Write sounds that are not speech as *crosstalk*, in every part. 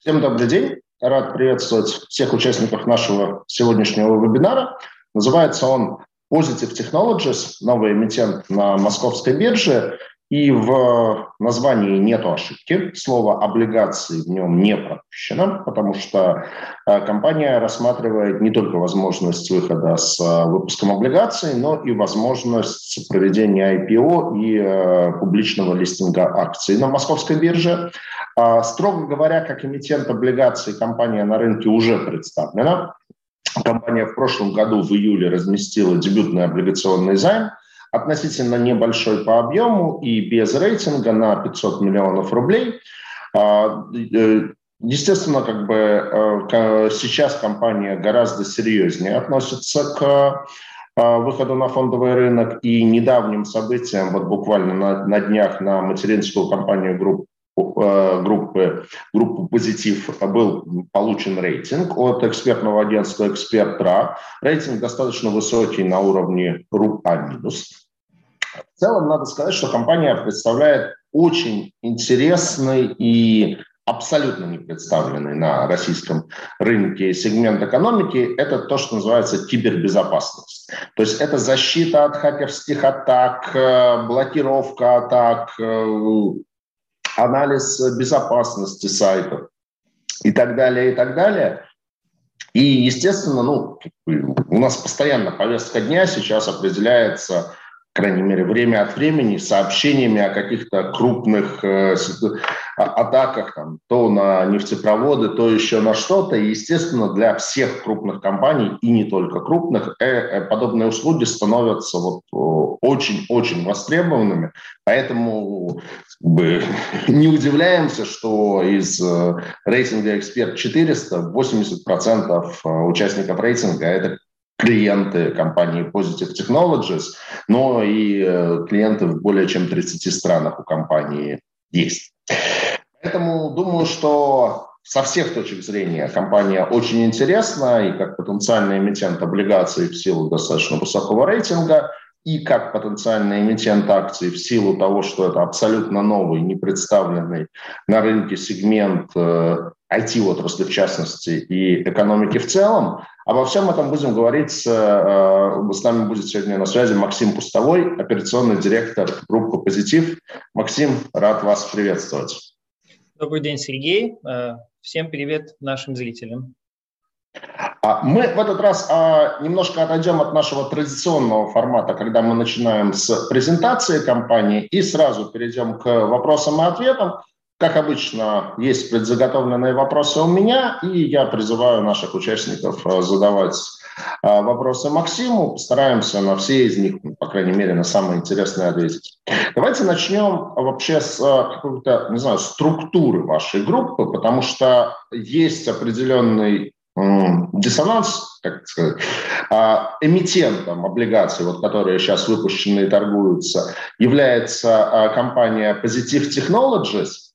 Всем добрый день. Рад приветствовать всех участников нашего сегодняшнего вебинара. Называется он Positive Technologies, новый эмитент на московской бирже. И в названии нет ошибки. Слово облигации в нем не пропущено, потому что э, компания рассматривает не только возможность выхода с э, выпуском облигаций, но и возможность проведения IPO и э, публичного листинга акций на московской бирже. А, строго говоря, как эмитент облигаций компания на рынке уже представлена. Компания в прошлом году в июле разместила дебютный облигационный займ – относительно небольшой по объему и без рейтинга на 500 миллионов рублей. А, э, естественно, как бы э, сейчас компания гораздо серьезнее относится к а, выходу на фондовый рынок и недавним событиям, вот буквально на, на днях на материнскую компанию группы Э, группы, группы «Позитив» был получен рейтинг от экспертного агентства «Экспертра». Рейтинг достаточно высокий на уровне РУП А-. В целом, надо сказать, что компания представляет очень интересный и абсолютно не представленный на российском рынке сегмент экономики, это то, что называется кибербезопасность. То есть это защита от хакерских атак, э, блокировка атак, э, анализ безопасности сайтов и так далее, и так далее. И, естественно, ну, у нас постоянно повестка дня сейчас определяется крайней мере, время от времени сообщениями о каких-то крупных э, атаках, там, то на нефтепроводы, то еще на что-то. И, естественно, для всех крупных компаний, и не только крупных, э, э, подобные услуги становятся вот очень-очень востребованными. Поэтому бы, *laughs* не удивляемся, что из э, рейтинга «Эксперт 400» 80% участников рейтинга – это клиенты компании Positive Technologies, но и э, клиенты в более чем 30 странах у компании есть. Поэтому думаю, что со всех точек зрения компания очень интересна, и как потенциальный эмитент облигаций в силу достаточно высокого рейтинга, и как потенциальный эмитент акций в силу того, что это абсолютно новый, не представленный на рынке сегмент IT-отрасли э, в частности и экономики в целом, Обо всем этом будем говорить. С, э, с нами будет сегодня на связи Максим Пустовой, операционный директор группы «Позитив». Максим, рад вас приветствовать. Добрый день, Сергей. Э, всем привет нашим зрителям. А мы в этот раз а, немножко отойдем от нашего традиционного формата, когда мы начинаем с презентации компании и сразу перейдем к вопросам и ответам. Как обычно, есть предзаготовленные вопросы у меня, и я призываю наших участников э, задавать э, вопросы Максиму. Постараемся на все из них, ну, по крайней мере, на самые интересные ответить. Давайте начнем вообще с э, какой-то, не знаю, структуры вашей группы, потому что есть определенный диссонанс, как сказать, а, эмитентом облигаций, вот, которые сейчас выпущены и торгуются, является компания Positive Technologies –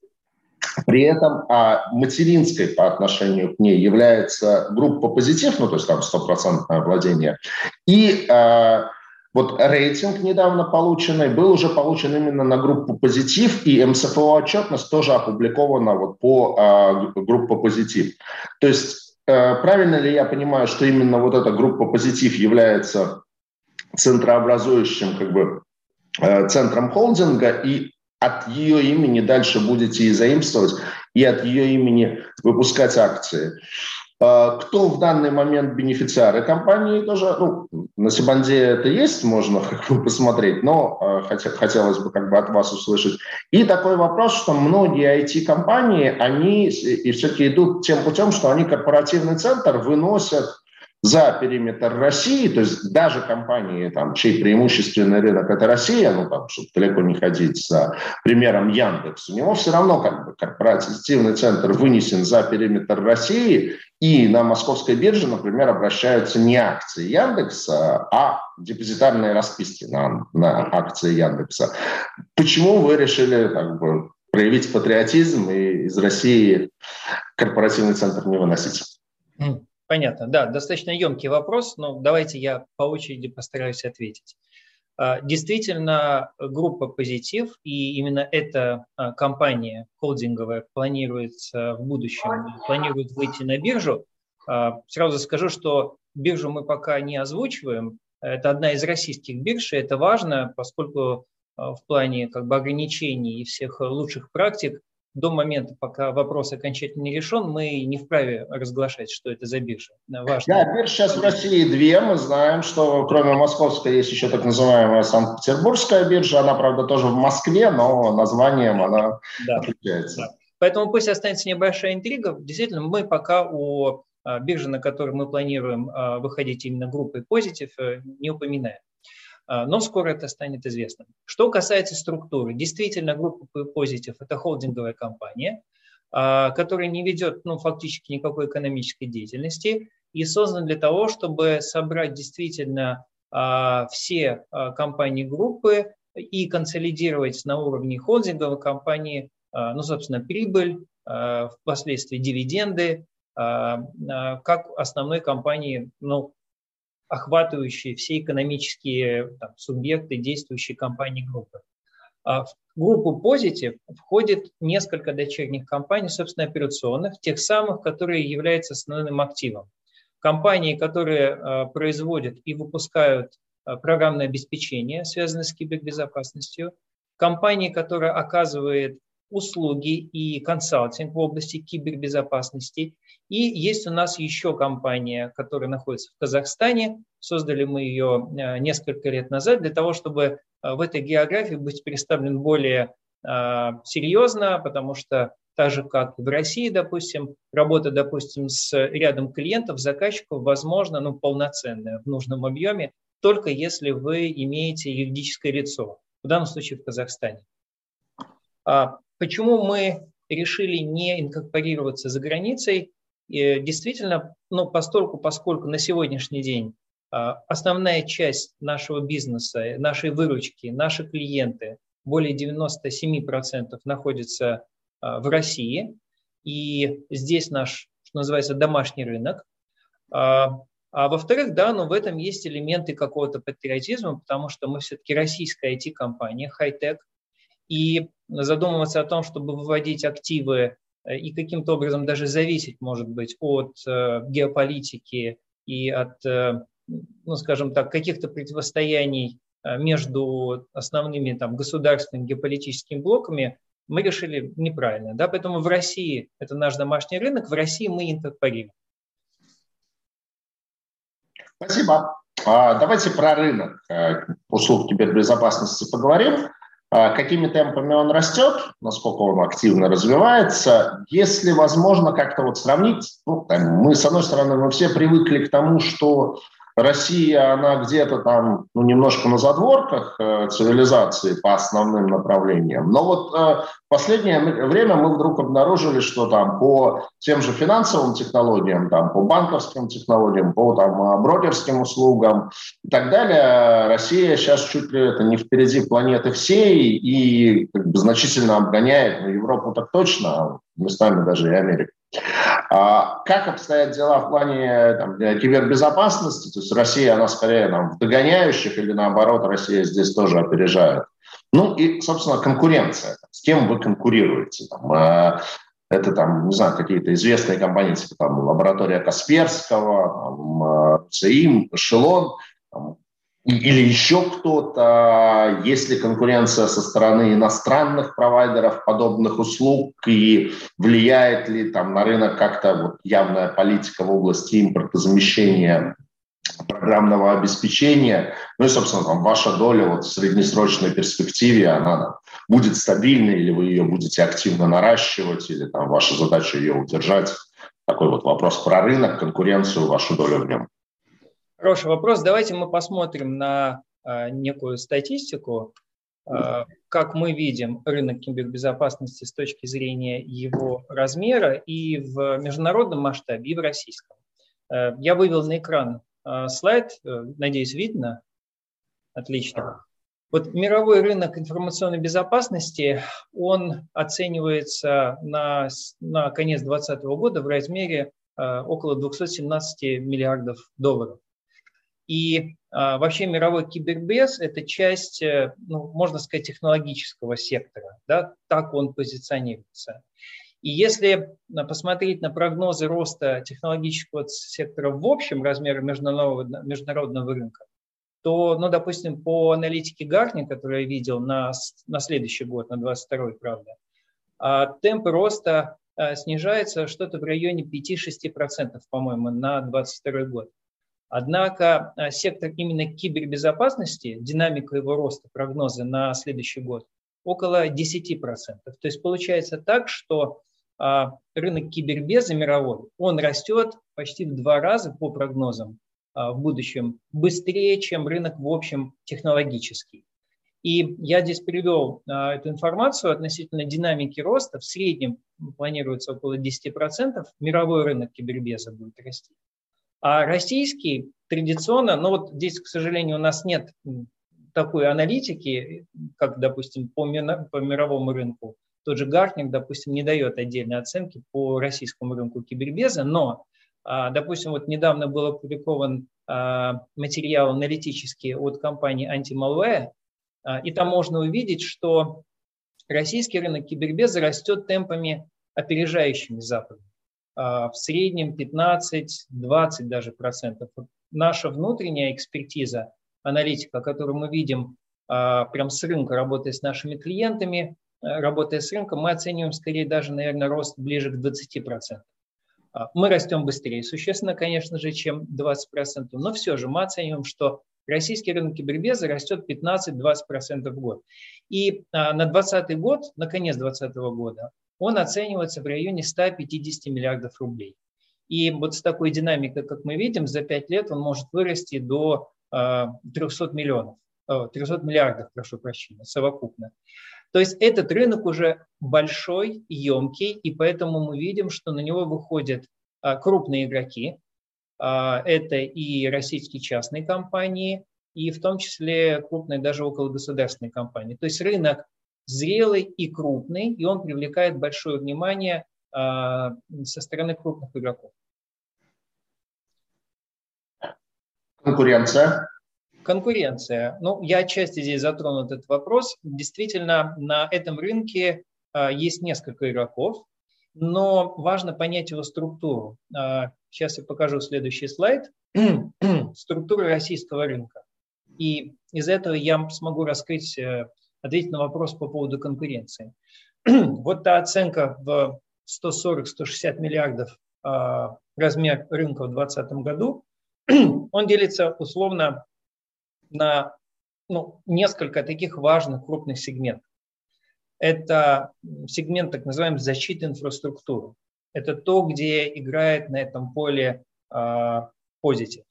при этом а материнской по отношению к ней является группа позитив, ну то есть там стопроцентное владение. И а, вот рейтинг недавно полученный был уже получен именно на группу позитив, и МСФО отчетность тоже опубликована вот по а, группе позитив. То есть а, правильно ли я понимаю, что именно вот эта группа позитив является центрообразующим как бы э, центром холдинга, и от ее имени дальше будете и заимствовать, и от ее имени выпускать акции. А, кто в данный момент бенефициары компании тоже, ну, на Сибанде это есть, можно *laughs* как бы посмотреть, но а, хотя, хотелось бы как бы от вас услышать. И такой вопрос, что многие IT-компании, они и все-таки идут тем путем, что они корпоративный центр выносят за периметр России, то есть даже компании, там, чей преимущественный рынок – это Россия, ну, там, чтобы далеко не ходить за примером Яндекс, у него все равно как бы корпоративный центр вынесен за периметр России, и на московской бирже, например, обращаются не акции Яндекса, а депозитарные расписки на, на акции Яндекса. Почему вы решили как бы, проявить патриотизм и из России корпоративный центр не выносить? Понятно, да, достаточно емкий вопрос, но давайте я по очереди постараюсь ответить. А, действительно, группа «Позитив» и именно эта а, компания холдинговая планирует в будущем, планирует выйти на биржу. А, сразу скажу, что биржу мы пока не озвучиваем. Это одна из российских бирж, и это важно, поскольку в плане как бы, ограничений и всех лучших практик до момента, пока вопрос окончательно не решен, мы не вправе разглашать, что это за биржа. Важно. Да, бирж сейчас в России две. Мы знаем, что кроме московской есть еще так называемая Санкт-Петербургская биржа. Она, правда, тоже в Москве, но названием она да. отличается. Да. Поэтому пусть останется небольшая интрига. Действительно, мы пока у а, биржи, на которой мы планируем а, выходить именно группой Positive, э, не упоминаем. А, но скоро это станет известно. Что касается структуры, действительно группа Positive – это холдинговая компания, а, которая не ведет ну, фактически никакой экономической деятельности и создана для того, чтобы собрать действительно а, все компании группы и консолидировать на уровне холдинговой компании, ну, собственно, прибыль, впоследствии дивиденды, как основной компании, ну, охватывающие все экономические там, субъекты действующей компании группы. А в группу Positive входит несколько дочерних компаний, собственно, операционных, тех самых, которые являются основным активом. Компании, которые а, производят и выпускают а, программное обеспечение, связанное с кибербезопасностью, компании, которая оказывает услуги и консалтинг в области кибербезопасности. И есть у нас еще компания, которая находится в Казахстане. Создали мы ее э, несколько лет назад для того, чтобы э, в этой географии быть представлен более э, серьезно, потому что так же, как в России, допустим, работа, допустим, с рядом клиентов, заказчиков, возможно, ну, полноценная в нужном объеме, только если вы имеете юридическое лицо, в данном случае в Казахстане. А Почему мы решили не инкорпорироваться за границей? И действительно, ну, постольку, поскольку на сегодняшний день а, основная часть нашего бизнеса, нашей выручки, наши клиенты, более 97% находятся а, в России, и здесь наш, что называется, домашний рынок. А, а во-вторых, да, но в этом есть элементы какого-то патриотизма, потому что мы все-таки российская IT-компания, хай-тек, и задумываться о том, чтобы выводить активы э, и каким-то образом даже зависеть, может быть, от э, геополитики и от, э, ну, скажем так, каких-то противостояний между основными там, государственными геополитическими блоками, мы решили неправильно. Да? Поэтому в России это наш домашний рынок, в России мы инкорпорируем. Спасибо. А, давайте про рынок услуг кибербезопасности поговорим. А какими темпами он растет, насколько он активно развивается. Если возможно как-то вот сравнить, ну, там, мы, с одной стороны, мы все привыкли к тому, что Россия, она где-то там ну, немножко на задворках э, цивилизации по основным направлениям. Но вот э, в последнее время мы вдруг обнаружили, что там по тем же финансовым технологиям, там, по банковским технологиям, по там, э, брокерским услугам и так далее, Россия сейчас чуть ли это не впереди планеты всей и как бы, значительно обгоняет ну, Европу так точно, а местами даже и Америку. А как обстоят дела в плане там, кибербезопасности? То есть Россия, она скорее там, в догоняющих или наоборот Россия здесь тоже опережает? Ну и, собственно, конкуренция. С кем вы конкурируете? Там, э, это там, не знаю, какие-то известные компании, типа там лаборатория Касперского, там, э, ЦИМ, Эшелон. Там, или еще кто-то, есть ли конкуренция со стороны иностранных провайдеров подобных услуг и влияет ли там на рынок как-то вот явная политика в области импортозамещения программного обеспечения. Ну и, собственно, там ваша доля вот в среднесрочной перспективе, она будет стабильной или вы ее будете активно наращивать, или там ваша задача ее удержать. Такой вот вопрос про рынок, конкуренцию, вашу долю в нем. Хороший вопрос. Давайте мы посмотрим на а, некую статистику, а, как мы видим рынок кибербезопасности с точки зрения его размера и в международном масштабе, и в российском. А, я вывел на экран слайд, э, надеюсь, видно. Отлично. Вот мировой рынок информационной безопасности, он оценивается на, на конец 2020 года в размере около 217 миллиардов долларов. И а, вообще мировой кибербез – это часть, э, ну, можно сказать, технологического сектора. Да? Так он позиционируется. И если а, посмотреть на прогнозы роста технологического сектора в общем размере международного, международного рынка, то, ну, допустим, по аналитике Гарни, которую я видел на, на следующий год, на 22 правда, а, темпы роста снижаются что-то в районе 5-6%, по-моему, на 22 год. Однако а, сектор именно кибербезопасности, динамика его роста, прогнозы на следующий год, около 10%. То есть получается так, что а, рынок кибербеза мировой, он растет почти в два раза по прогнозам а, в будущем, быстрее, чем рынок в общем технологический. И я здесь привел эту информацию относительно динамики роста. В среднем планируется около 10%. Мировой рынок кибербеза будет расти. А российский традиционно, но вот здесь, к сожалению, у нас нет такой аналитики, как, допустим, по, по мировому рынку. Тот же Гартник, допустим, не дает отдельной оценки по российскому рынку кибербеза, но, а, допустим, вот недавно был опубликован а, материал аналитический от компании Anti-Malware, а, и там можно увидеть, что российский рынок кибербеза растет темпами опережающими западным. А, в среднем 15-20 даже процентов. Наша внутренняя экспертиза, аналитика, которую мы видим а, прям с рынка, работая с нашими клиентами, э, работая с рынком, мы оцениваем скорее даже, наверное, рост ближе к 20%. А, мы растем быстрее, существенно, конечно же, чем 20%, но все же мы оцениваем, что российский рынок кибербеза растет 15-20% в год. И на 2020 год, на конец 2020 года, он оценивается в районе 150 миллиардов рублей. И вот с такой динамикой, как мы видим, за 5 лет он может вырасти до 300 а, миллионов, 300 а, миллиардов, прошу прощения, совокупно. То есть этот рынок уже большой, емкий, и поэтому мы видим, что на него выходят а, крупные игроки. Это и российские частные компании, и в том числе крупные даже около государственной компании. То есть рынок зрелый и крупный, и он привлекает большое внимание а, со стороны крупных игроков. Конкуренция. Конкуренция. Ну, я отчасти здесь затронул этот вопрос. Действительно, на этом рынке а, есть несколько игроков, но важно понять его структуру. А, сейчас я покажу следующий слайд. *clears throat* Структура российского рынка. И из этого я смогу раскрыть э, ответить на вопрос по поводу конкуренции. *clears throat* Вот та оценка в 140-160 миллиардов а, размер рынка в 2020 году, *clears throat* он делится условно на ну, несколько таких важных крупных сегментов. Это сегмент так называемый защиты инфраструктуры. Это то, где играет на этом поле позитив.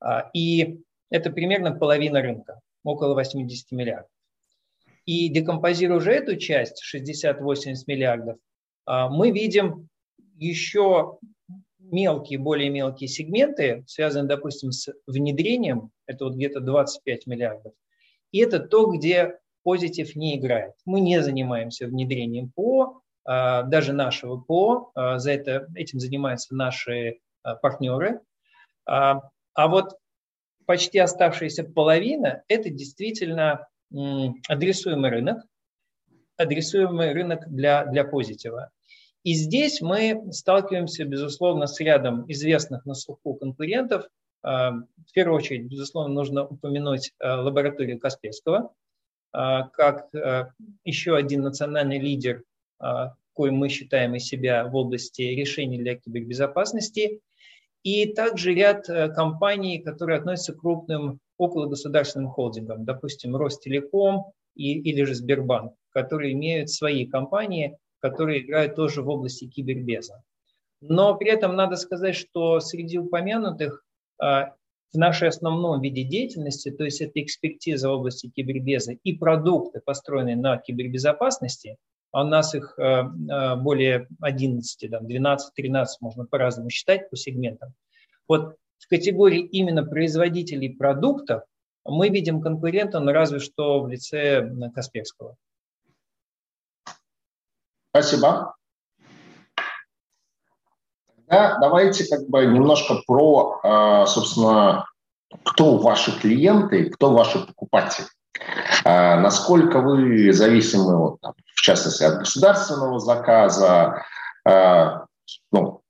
А, и это примерно половина рынка, около 80 миллиардов. И декомпозируя уже эту часть, 60-80 миллиардов, а, мы видим еще мелкие, более мелкие сегменты, связанные, допустим, с внедрением, это вот где-то 25 миллиардов. И это то, где позитив не играет. Мы не занимаемся внедрением ПО, а, даже нашего ПО, а, за это, этим занимаются наши партнеры. А вот почти оставшаяся половина – это действительно адресуемый рынок, адресуемый рынок для, для позитива. И здесь мы сталкиваемся, безусловно, с рядом известных на слуху конкурентов. А, в первую очередь, безусловно, нужно упомянуть а, лабораторию Касперского, а, как еще один национальный лидер, коим мы считаем из себя в области решений для кибербезопасности, и также ряд компаний, которые относятся к крупным около государственным холдингам, допустим, Ростелеком и, или же Сбербанк, которые имеют свои компании, которые играют тоже в области кибербеза. Но при этом надо сказать, что среди упомянутых а, в нашей основном виде деятельности, то есть это экспертиза в области кибербеза и продукты, построенные на кибербезопасности, а у нас их а, а, более 11, 12-13 можно по-разному считать по сегментам. Вот в категории именно производителей продуктов мы видим конкурента, но разве что в лице Касперского. Спасибо. Тогда давайте как бы немножко про, а, собственно, кто ваши клиенты, кто ваши покупатели. А, насколько вы зависимы, вот, там, в частности, от государственного заказа, а, ну,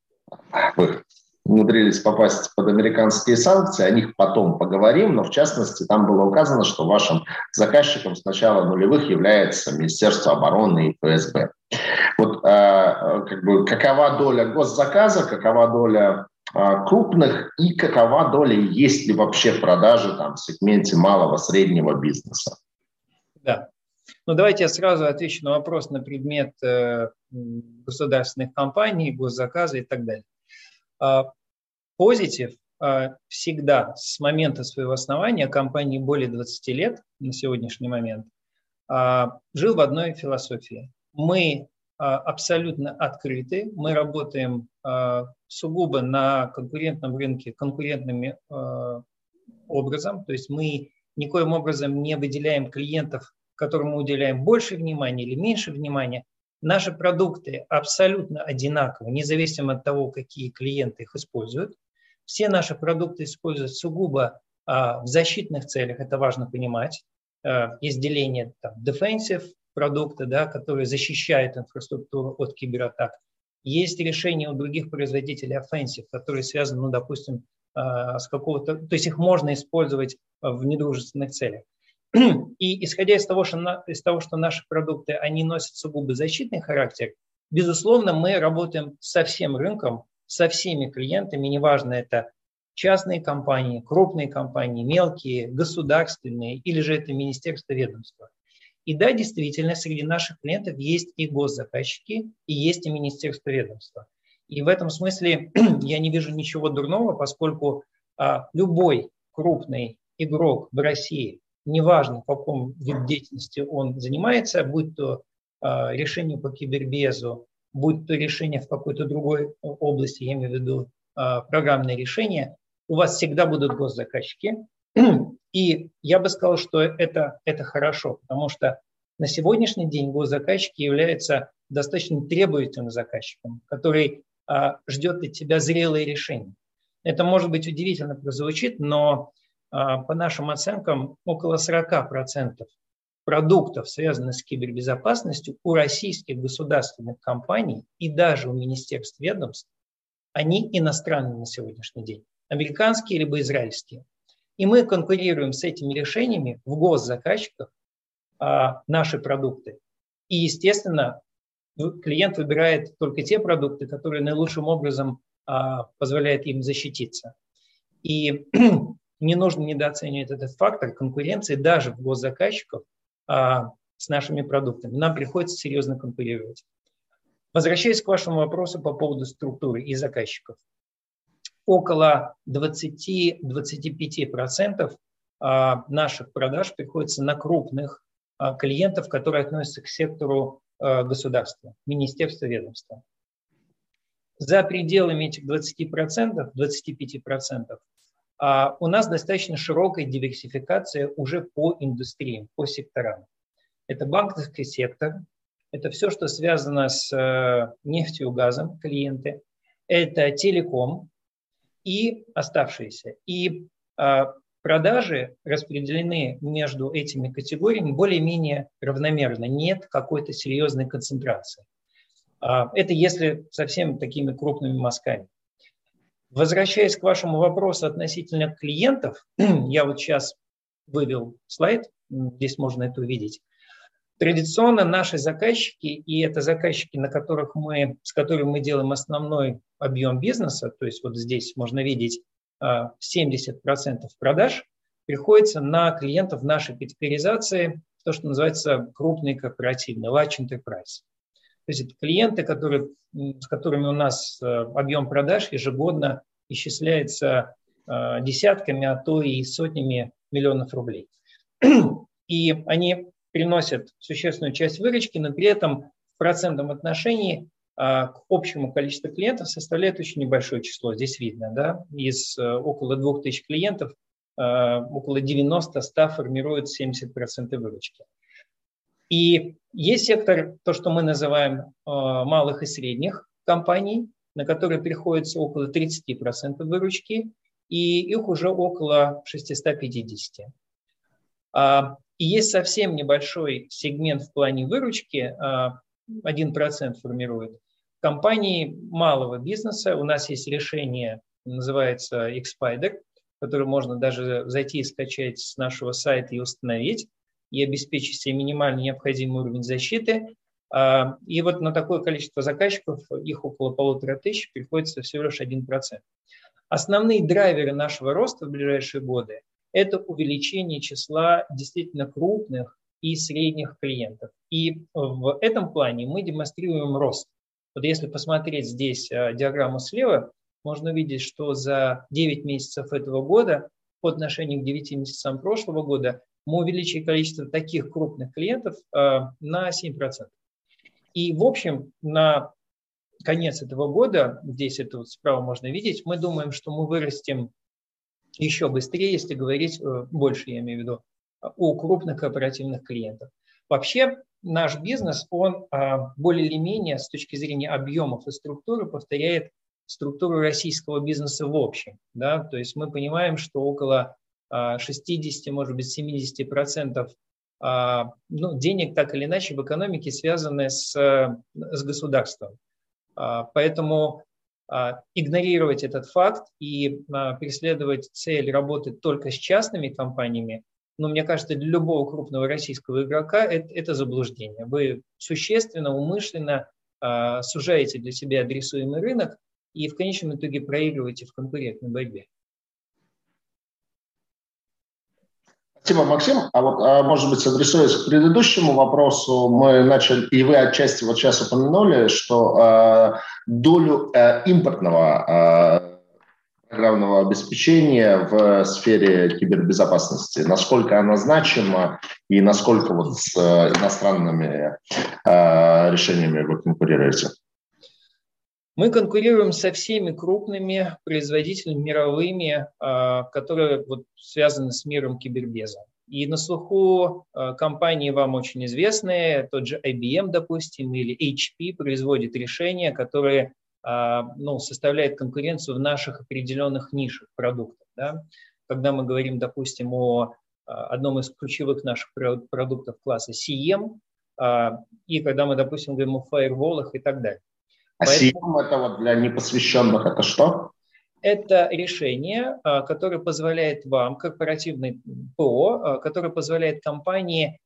вы умудрились попасть под американские санкции, о них потом поговорим, но в частности там было указано, что вашим заказчиком с начала нулевых является Министерство обороны и ФСБ. Вот э, как бы, какова доля госзаказа, какова доля э, крупных и какова доля, есть ли вообще продажи там, в сегменте малого, среднего бизнеса? Да. Ну, давайте я сразу отвечу на вопрос на предмет э, государственных компаний, госзаказа и так далее. Позитив а, всегда с момента своего основания, компании более 20 лет на сегодняшний момент, а, жил в одной философии. Мы а, абсолютно открыты, мы работаем сугубо на конкурентном рынке конкурентным образом, то есть мы никоим образом не выделяем клиентов, которым мы уделяем больше внимания или меньше внимания. Наши продукты абсолютно одинаковы, независимо от того, какие клиенты их используют. Все наши продукты используют сугубо а, в защитных целях, это важно понимать. А, есть деление там, defensive продукта, да, которые защищают инфраструктуру от кибератак. Есть решения у других производителей offensive, которые связаны, ну, допустим, а, с какого-то... То есть их можно использовать в недружественных целях. *clears throat* И исходя из того, что, из того, что наши продукты, они носят сугубо защитный характер, безусловно, мы работаем со всем рынком, со всеми клиентами, неважно, это частные компании, крупные компании, мелкие, государственные, или же это министерство, ведомства. И да, действительно, среди наших клиентов есть и госзаказчики, и есть и министерство ведомства. И в этом смысле *clears throat* я не вижу ничего дурного, поскольку а, любой крупный игрок в России, неважно, в каком вид деятельности он занимается, будь то а, решение по кибербезу, будь то решение в какой-то другой области, я имею в виду а, программные решения, у вас всегда будут госзаказчики. И я бы сказал, что это, это хорошо, потому что на сегодняшний день госзаказчики являются достаточно требовательным заказчиком, который а, ждет от тебя зрелые решения. Это может быть удивительно прозвучит, но по нашим оценкам, около 40% продуктов, связанных с кибербезопасностью, у российских государственных компаний и даже у министерств ведомств, они иностранные на сегодняшний день, американские либо израильские. И мы конкурируем с этими решениями в госзаказчиках а, наши продукты. И, естественно, клиент выбирает только те продукты, которые наилучшим образом а, позволяют им защититься. И *clears throat* не нужно недооценивать этот фактор конкуренции даже в госзаказчиков а, с нашими продуктами. Нам приходится серьезно конкурировать. Возвращаясь к вашему вопросу по поводу структуры и заказчиков. Около 20-25% а, наших продаж приходится на крупных а, клиентов, которые относятся к сектору а, государства, министерства, ведомства. За пределами этих 20%, 25% а у нас достаточно широкая диверсификация уже по индустриям, по секторам. Это банковский сектор, это все, что связано с э, нефтью, газом, клиенты, это телеком и оставшиеся. И а, продажи распределены между этими категориями более-менее равномерно, нет какой-то серьезной концентрации. А, это если совсем такими крупными мазками. Возвращаясь к вашему вопросу относительно клиентов, *clears throat* я вот сейчас вывел слайд, здесь можно это увидеть. Традиционно наши заказчики, и это заказчики, на которых мы, с которыми мы делаем основной объем бизнеса, то есть вот здесь можно видеть 70% а, продаж, приходится на клиентов нашей категоризации, то, что называется крупный корпоративный, large enterprise. То есть это клиенты, которые, с которыми у нас э, объем продаж ежегодно исчисляется э, десятками, а то и сотнями миллионов рублей. *clears throat* И они приносят существенную часть выручки, но при этом в процентном отношении э, к общему количеству клиентов составляет очень небольшое число. Здесь видно, да, из около 2000 клиентов около 90-100 формируют 70% выручки. И есть сектор, то, что мы называем э, малых и средних компаний, на которые приходится около 30% выручки. И их уже около 650. И есть совсем небольшой сегмент в плане выручки, 1% формирует, компании малого бизнеса. У нас есть решение, называется Xpider, которое можно даже зайти и скачать с нашего сайта и установить, и обеспечить себе минимально необходимый уровень защиты. А, и вот на такое количество заказчиков, их около полутора тысяч, приходится всего лишь 1%. Основные драйверы нашего роста в ближайшие годы – это увеличение числа действительно крупных и средних клиентов. И в этом плане мы демонстрируем рост. Вот если посмотреть здесь а, диаграмму слева, можно увидеть, что за 9 месяцев этого года по отношению к 9 месяцам прошлого года мы увеличили количество таких крупных клиентов а, на 7%. И, в общем, на конец этого года, здесь это вот справа можно видеть, мы думаем, что мы вырастем еще быстрее, если говорить э, больше, я имею в виду, у крупных корпоративных клиентов. Вообще наш бизнес, он а, более или менее с точки зрения объемов и структуры повторяет структуру российского бизнеса в общем. Да? То есть мы понимаем, что около 60, а, может быть, 70 процентов а, ну, денег так или иначе в экономике связаны с, с государством. Поэтому игнорировать этот факт и преследовать цель работать только с частными компаниями но мне кажется, для любого крупного российского игрока это, это заблуждение. Вы существенно, умышленно сужаете для себя адресуемый рынок и в конечном итоге проигрываете в конкурентной борьбе. Спасибо, Максим. А вот, а, может быть, адресуясь к предыдущему вопросу, мы начали, и вы отчасти вот сейчас упомянули, что э, долю э, импортного э, программного обеспечения в сфере кибербезопасности? Насколько она значима и насколько вот с э, иностранными э, решениями вы конкурируете? Мы конкурируем со всеми крупными производителями мировыми, э, которые вот связаны с миром кибербеза. И на слуху э, компании вам очень известные, тот же IBM, допустим, или HP производит решения, которые а, ну, составляет конкуренцию в наших определенных нишах продуктов. Да? Когда мы говорим, допустим, о а, одном из ключевых наших продуктов класса CM, а, и когда мы, допустим, говорим о фаерволах и так далее. А Поэтому... Это вот для непосвященных это что? Это решение, которое позволяет вам, корпоративный ПО, которое позволяет компании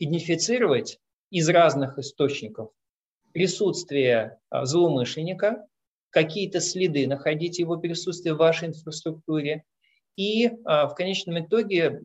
идентифицировать из разных источников присутствие а, злоумышленника, какие-то следы находить его присутствие в вашей инфраструктуре и а, в конечном итоге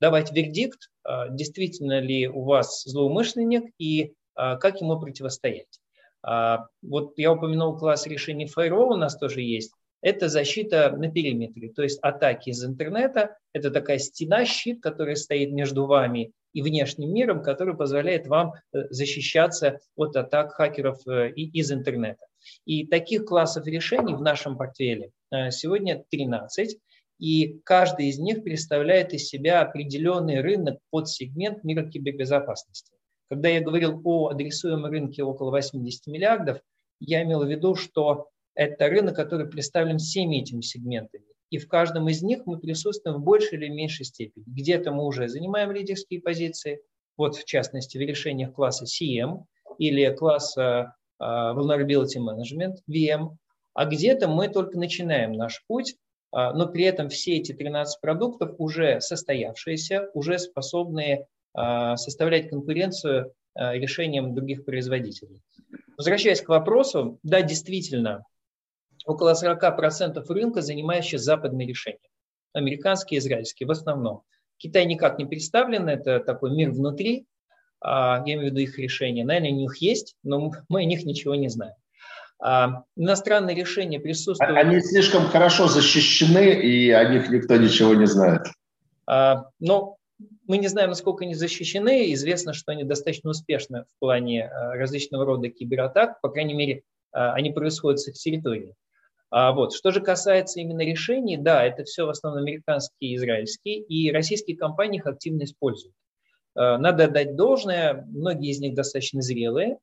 давать вердикт, а, действительно ли у вас злоумышленник и как ему противостоять. Вот я упомянул класс решений Firewall, у нас тоже есть. Это защита на периметре, то есть атаки из интернета. Это такая стена, щит, который стоит между вами и внешним миром, который позволяет вам э, защищаться от атак хакеров э, из интернета. И таких классов решений в нашем портфеле э, сегодня 13, и каждый из них представляет из себя определенный рынок под сегмент мира кибербезопасности. Когда я говорил о адресуемом рынке около 80 миллиардов, я имел в виду, что это рынок, который представлен всеми этими сегментами и в каждом из них мы присутствуем в большей или меньшей степени. Где-то мы уже занимаем лидерские позиции, вот в частности в решениях класса CM или класса uh, Vulnerability Management, VM, а где-то мы только начинаем наш путь, uh, но при этом все эти 13 продуктов уже состоявшиеся, уже способные составлять конкуренцию решениям других производителей. Возвращаясь к вопросу, да, действительно, около 40% рынка занимает сейчас западные решения. Американские, израильские в основном. Китай никак не представлен, это такой мир внутри, а, я имею в виду их решения. Наверное, у них есть, но мы о них ничего не знаем. А, иностранные решения присутствуют... Они слишком хорошо защищены, и о них никто ничего не знает. А, но мы не знаем, насколько они защищены. Известно, что они достаточно успешны в плане различного рода кибератак. По крайней мере, они происходят с их территории. А вот. Что же касается именно решений, да, это все в основном американские и израильские, и российские компании их активно используют. А, надо отдать должное, многие из них достаточно зрелые,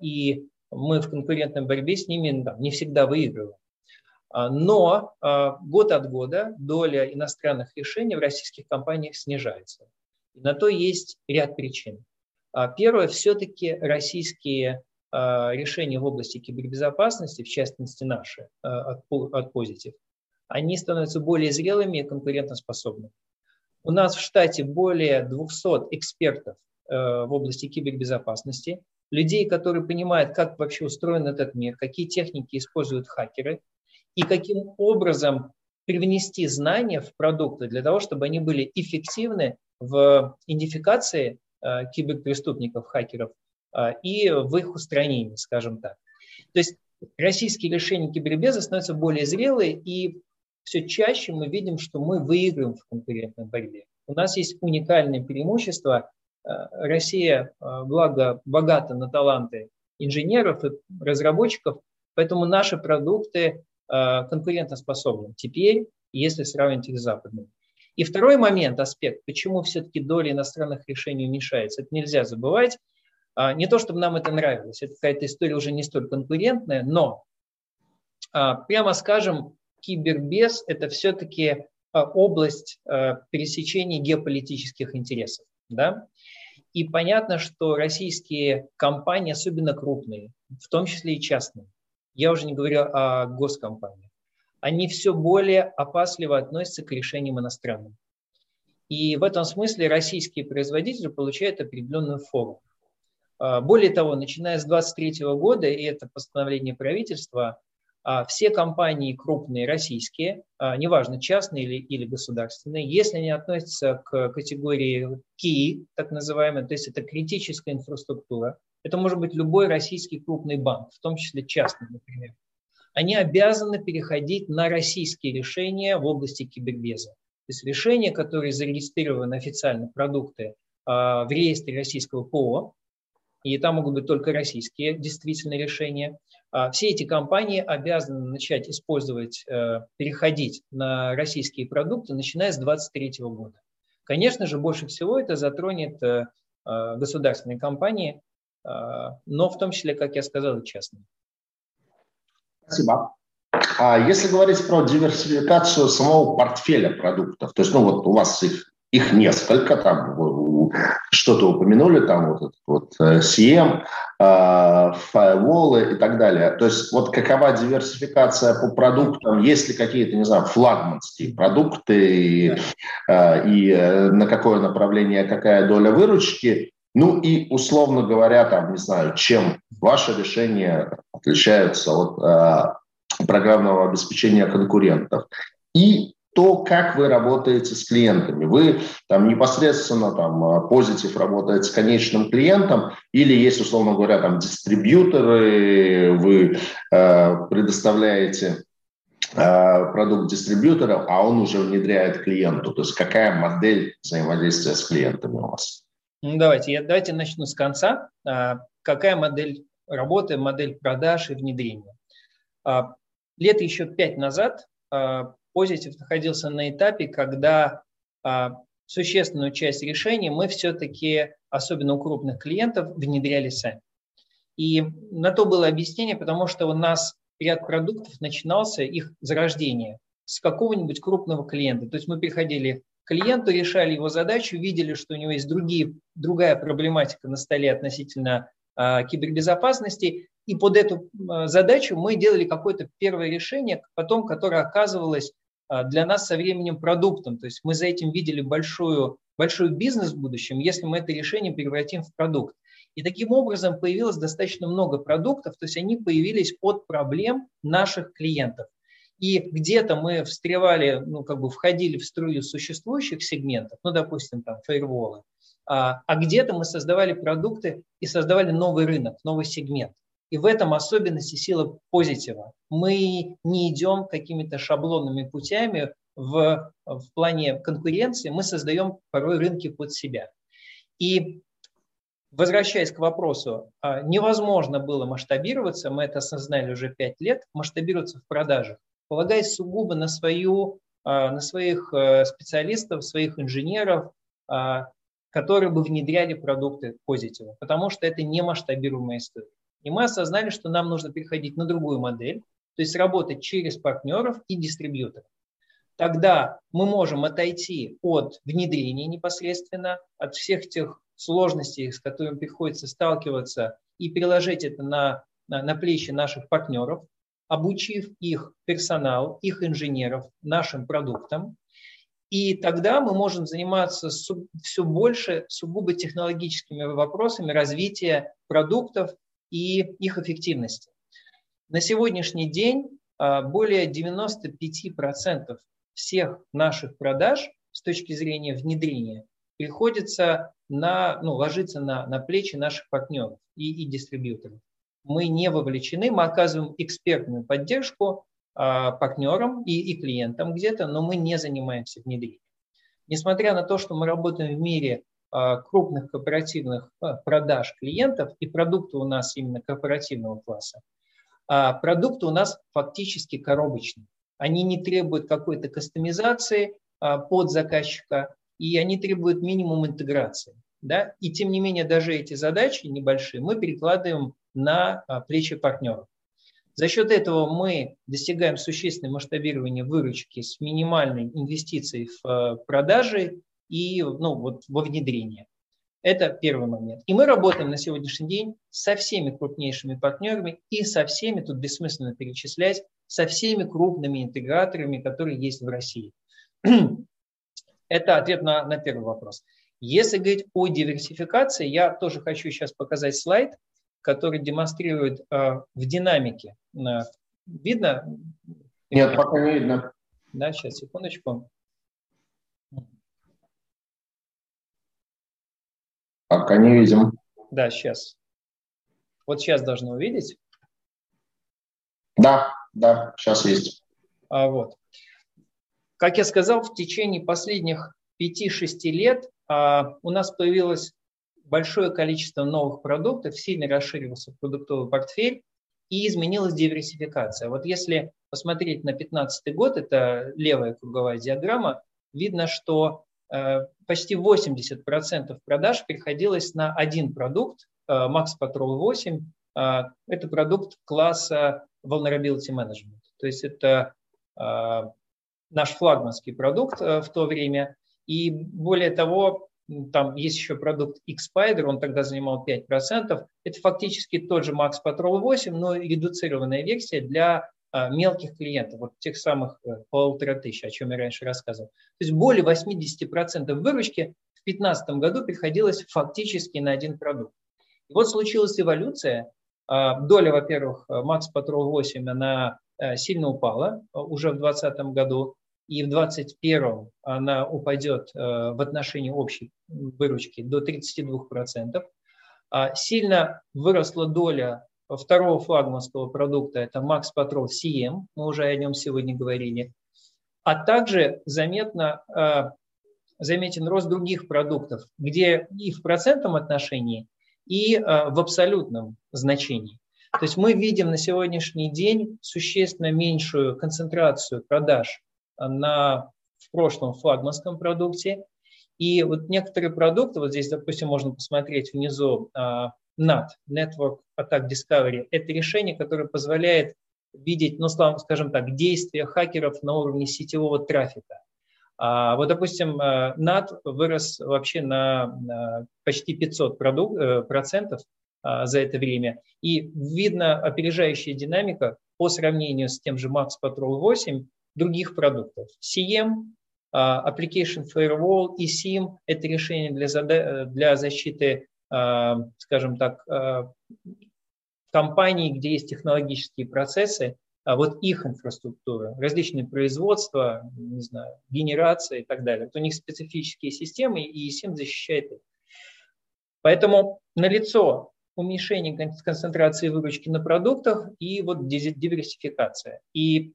и мы в конкурентной борьбе с ними да, не всегда выигрываем. Но год от года доля иностранных решений в российских компаниях снижается. И на то есть ряд причин. Первое, все-таки российские решения в области кибербезопасности, в частности наши от, от Positive, они становятся более зрелыми и конкурентоспособными. У нас в штате более 200 экспертов в области кибербезопасности, людей, которые понимают, как вообще устроен этот мир, какие техники используют хакеры и каким образом привнести знания в продукты для того, чтобы они были эффективны в идентификации э, киберпреступников, хакеров э, и в их устранении, скажем так. То есть российские решения кибербеза становятся более зрелые, и все чаще мы видим, что мы выигрываем в конкурентной борьбе. У нас есть уникальное преимущество. Э, Россия, благо, богата на таланты инженеров и разработчиков, поэтому наши продукты э, конкурентоспособны теперь, если сравнить их с западными. И второй момент, аспект, почему все-таки доля иностранных решений уменьшается, это нельзя забывать. А, не то, чтобы нам это нравилось, это какая-то история уже не столь конкурентная, но, а, прямо скажем, кибербез – это все-таки а, область пересечения геополитических интересов. Да? И понятно, что российские компании, особенно крупные, в том числе и частные, я уже не говорю о госкомпаниях, они все более опасливо относятся к решениям иностранным. И в этом смысле российские производители получают определенную форму. А, более того, начиная с 2023 года, и это постановление правительства, а все компании крупные российские, а, неважно частные или, или государственные, если они относятся к категории КИ, так называемой, то есть это критическая инфраструктура, это может быть любой российский крупный банк, в том числе частный, например, они обязаны переходить на российские решения в области кибербеза. То есть решения, которые зарегистрированы официально продукты а, в реестре российского ПО, и там могут быть только российские действительно решения. А все эти компании обязаны начать использовать, э, переходить на российские продукты, начиная с 2023 года. Конечно же, больше всего это затронет э, э, государственные компании, но в том числе, как я сказал, и частные. Спасибо. А если говорить про диверсификацию самого портфеля продуктов, то есть, ну вот у вас их их несколько, там что-то упомянули, там вот, вот CM, э, фаерволы э, и так далее. То есть вот какова диверсификация по продуктам, есть ли какие-то, не знаю, флагманские продукты и, э, и на какое направление какая доля выручки, ну и, условно говоря, там, не знаю, чем ваши решения отличаются от э, программного обеспечения конкурентов. И то, как вы работаете с клиентами. Вы там непосредственно там позитив работает с конечным клиентом или есть, условно говоря, там дистрибьюторы, вы э, предоставляете э, продукт дистрибьютора, а он уже внедряет клиенту. То есть какая модель взаимодействия с клиентами у вас? Ну, давайте, я, давайте начну с конца. А, какая модель работы, модель продаж и внедрения? А, лет еще пять назад а, Позитив находился на этапе, когда существенную часть решений мы все-таки, особенно у крупных клиентов, внедряли сами. И на то было объяснение, потому что у нас ряд продуктов начинался, их зарождение, с какого-нибудь крупного клиента. То есть мы приходили к клиенту, решали его задачу, видели, что у него есть другие, другая проблематика на столе относительно а, кибербезопасности, и под эту а, задачу мы делали какое-то первое решение, потом, которое оказывалось а, для нас со временем продуктом. То есть мы за этим видели большую, большой бизнес в будущем, если мы это решение превратим в продукт. И таким образом появилось достаточно много продуктов, то есть они появились от проблем наших клиентов. И где-то мы встревали, ну, как бы входили в струю существующих сегментов, ну, допустим, там, фаерволы, а, а где-то мы создавали продукты и создавали новый рынок, новый сегмент. И в этом особенности сила позитива. Мы не идем какими-то шаблонными путями в, в плане конкуренции, мы создаем порой рынки под себя. И возвращаясь к вопросу, а, невозможно было масштабироваться, мы это осознали уже пять лет, масштабироваться в продажах, полагаясь сугубо на, свою, а, на своих э, специалистов, своих инженеров, а, которые бы внедряли продукты позитива, потому что это не масштабируемая история. И мы осознали, что нам нужно переходить на другую модель. То есть работать через партнеров и дистрибьюторов. Тогда мы можем отойти от внедрения непосредственно, от всех тех сложностей, с которыми приходится сталкиваться, и переложить это на, на, на плечи наших партнеров, обучив их персонал, их инженеров нашим продуктам. И тогда мы можем заниматься все больше сугубо технологическими вопросами развития продуктов и их эффективности. На сегодняшний день а, более 95% всех наших продаж с точки зрения внедрения приходится на, ну, ложится на, на плечи наших партнеров и, и дистрибьюторов. Мы не вовлечены, мы оказываем экспертную поддержку а, партнерам и, и клиентам где-то, но мы не занимаемся внедрением. Несмотря на то, что мы работаем в мире а, крупных корпоративных а, продаж клиентов и продукты у нас именно корпоративного класса, продукты у нас фактически коробочные. Они не требуют какой-то кастомизации под заказчика, и они требуют минимум интеграции. Да? И тем не менее, даже эти задачи небольшие мы перекладываем на плечи партнеров. За счет этого мы достигаем существенного масштабирования выручки с минимальной инвестицией в продажи и ну, вот, во внедрение. Это первый момент. И мы работаем на сегодняшний день со всеми крупнейшими партнерами и со всеми, тут бессмысленно перечислять, со всеми крупными интеграторами, которые есть в России. *clears throat* Это ответ на, на первый вопрос. Если говорить о диверсификации, я тоже хочу сейчас показать слайд, который демонстрирует э, в динамике. Э, видно? Нет, пока не видно. Да, сейчас, секундочку. Пока не видим. Да, сейчас. Вот сейчас должны увидеть. Да, да, сейчас есть. А, вот. Как я сказал, в течение последних 5-6 лет а, у нас появилось большое количество новых продуктов, сильно расширился продуктовый портфель и изменилась диверсификация. Вот если посмотреть на 2015 год, это левая круговая диаграмма, видно, что Э, почти 80% продаж приходилось на один продукт, э, Max Patrol 8. Э, это продукт класса Vulnerability Management. То есть это наш флагманский продукт в то время. И более того, там есть еще продукт X-Spider, он тогда занимал 5%. Это фактически тот же Max Patrol 8, но редуцированная версия для а, мелких клиентов, вот тех самых э, полутора тысяч, о чем я раньше рассказывал. То есть более 80% выручки в 2015 году приходилось фактически на один продукт. И вот случилась эволюция. А, доля, во-первых, Max Patrol 8, она э, сильно упала э, уже в 2020 году, и в 2021 она упадет в отношении общей выручки до 32%. А, сильно выросла доля второго флагманского продукта, это Max Patrol CM, мы уже о нем сегодня говорили, а также заметно, э, заметен рост других продуктов, где и в процентном отношении, и э, в абсолютном значении. То есть мы видим на сегодняшний день существенно меньшую концентрацию продаж на в прошлом флагманском продукте. И вот некоторые продукты, вот здесь, допустим, можно посмотреть внизу а, NAT, Network Attack Discovery, это решение, которое позволяет видеть, ну, скажем так, действия хакеров на уровне сетевого трафика. А, вот, допустим, NAT э, вырос вообще на почти 500 продук, э, процентов а, за это время. И видно опережающая динамика по сравнению с тем же Max Patrol 8 других продуктов. CM, а, Application Firewall и SIM – это решение для, для защиты Э, скажем так, э, компаний, где есть технологические процессы, а вот их инфраструктура, различные производства, не знаю, генерация и так далее. Вот у них специфические системы, и ESM защищает их. Поэтому налицо уменьшение концентрации выручки на продуктах и вот диверсификация. И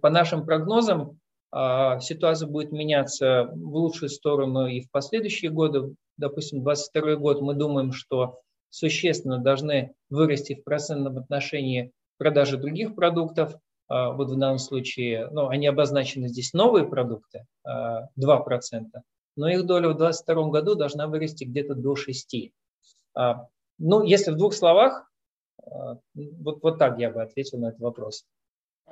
по нашим прогнозам а, ситуация будет меняться в лучшую сторону и в последующие годы. Допустим, 2022 год мы думаем, что существенно должны вырасти в процентном отношении продажи других продуктов. А, вот в данном случае, ну, они обозначены здесь новые продукты, 2%, а, но их доля в 2022 году должна вырасти где-то до 6%. Ну, если в двух словах, Вот, вот так я бы ответил на этот вопрос.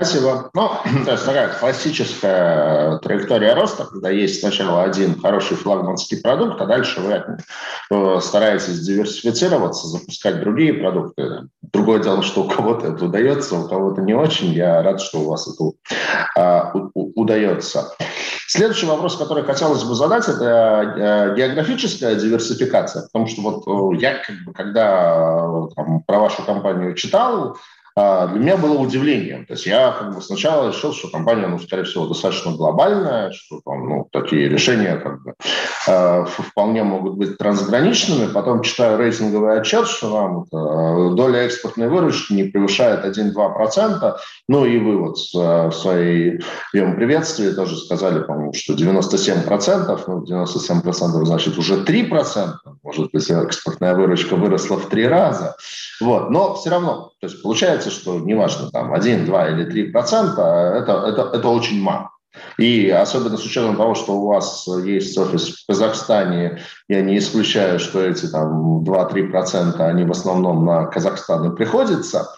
Спасибо. Ну, *clears throat* то есть такая классическая траектория роста, когда есть сначала один хороший флагманский продукт, а дальше вы стараетесь диверсифицироваться, запускать другие продукты. Другое дело, что у кого-то это удается, у кого-то не очень. Я рад, что у вас это а, удается. Следующий вопрос, который хотелось бы задать, это э, географическая диверсификация, потому что вот э, я, когда э, там, про вашу компанию читал, для меня было удивлением. То есть я как бы сначала решил, что компания, ну, скорее всего, достаточно глобальная, что там, ну, такие решения как бы э, вполне могут быть трансграничными. Потом читаю рейтинговый отчет, что нам э, доля экспортной выручки не превышает 1-2%. Ну и вы вот в своей приветствии тоже сказали, по-моему, что 97%, ну, 97% значит уже 3%. Может быть, экспортная выручка выросла в три раза. Вот. Но все равно, то есть получается, что неважно, там 1, 2 или 3 процента, это, это, это очень мало. И особенно с учетом того, что у вас есть офис в Казахстане, я не исключаю, что эти там 2-3 процента, они в основном на Казахстан и приходятся.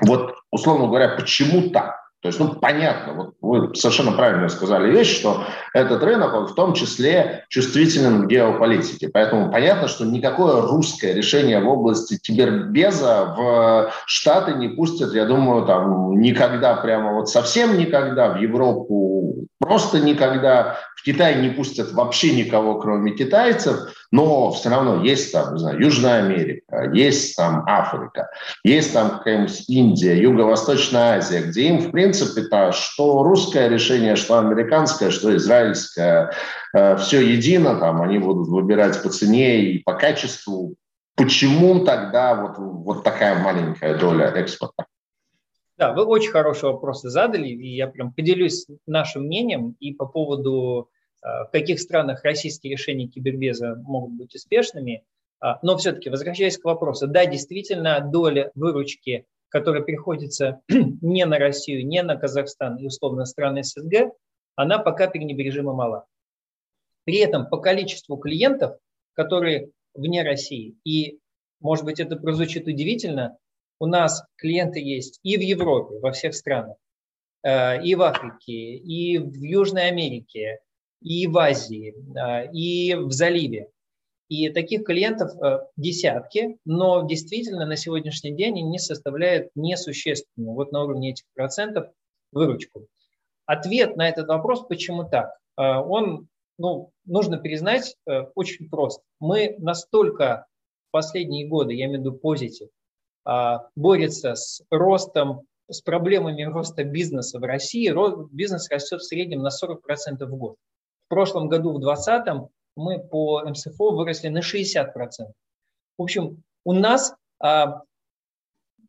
Вот, условно говоря, почему так? То есть, ну, понятно, вот вы совершенно правильно сказали вещь, что этот рынок, он в том числе чувствителен к геополитике. Поэтому понятно, что никакое русское решение в области кибербеза в Штаты не пустят, я думаю, там никогда, прямо вот совсем никогда, в Европу просто никогда, в Китай не пустят вообще никого, кроме китайцев но все равно есть там, не знаю, Южная Америка, есть там Африка, есть там какая-нибудь Индия, Юго-Восточная Азия, где им, в принципе-то, что русское решение, что американское, что израильское, э, все едино, там они будут выбирать по цене и по качеству. Почему тогда вот, вот такая маленькая доля экспорта? Да, вы очень хорошие вопросы задали, и я прям поделюсь нашим мнением и по поводу в каких странах российские решения кибербеза могут быть успешными. А, но все-таки, возвращаясь к вопросу, да, действительно, доля выручки, которая приходится *clears throat* не на Россию, не на Казахстан и условно страны СНГ, она пока пренебрежимо мала. При этом по количеству клиентов, которые вне России, и, может быть, это прозвучит удивительно, у нас клиенты есть и в Европе, во всех странах, э, и в Африке, и в Южной Америке, и в Азии, и в заливе. И таких клиентов э, десятки, но действительно на сегодняшний день они составляют несущественную, вот на уровне этих процентов, выручку. Ответ на этот вопрос, почему так, э, он, ну, нужно признать, э, очень прост. Мы настолько в последние годы, я имею в виду позитив, борется с ростом, с проблемами роста бизнеса в России. Бизнес растет в среднем на 40% в год. В прошлом году, в 2020, мы по МСФО выросли на 60%. В общем, у нас а,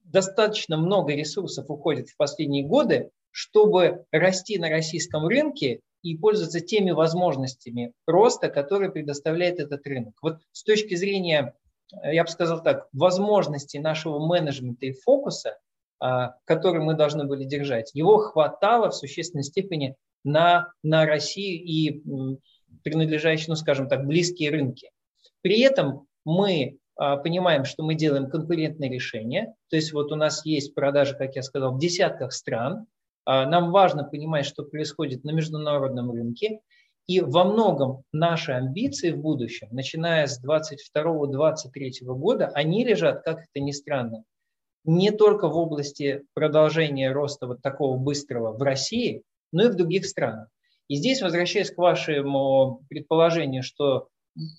достаточно много ресурсов уходит в последние годы, чтобы расти на российском рынке и пользоваться теми возможностями роста, которые предоставляет этот рынок. Вот с точки зрения, я бы сказал так, возможностей нашего менеджмента и фокуса, а, который мы должны были держать, его хватало в существенной степени на, на Россию и принадлежащие, ну, скажем так, близкие рынки. При этом мы а, понимаем, что мы делаем конкурентные решения, то есть вот у нас есть продажи, как я сказал, в десятках стран, а, нам важно понимать, что происходит на международном рынке, и во многом наши амбиции в будущем, начиная с 2022-2023 года, они лежат, как это ни странно, не только в области продолжения роста вот такого быстрого в России, но и в других странах. И здесь, возвращаясь к вашему предположению, что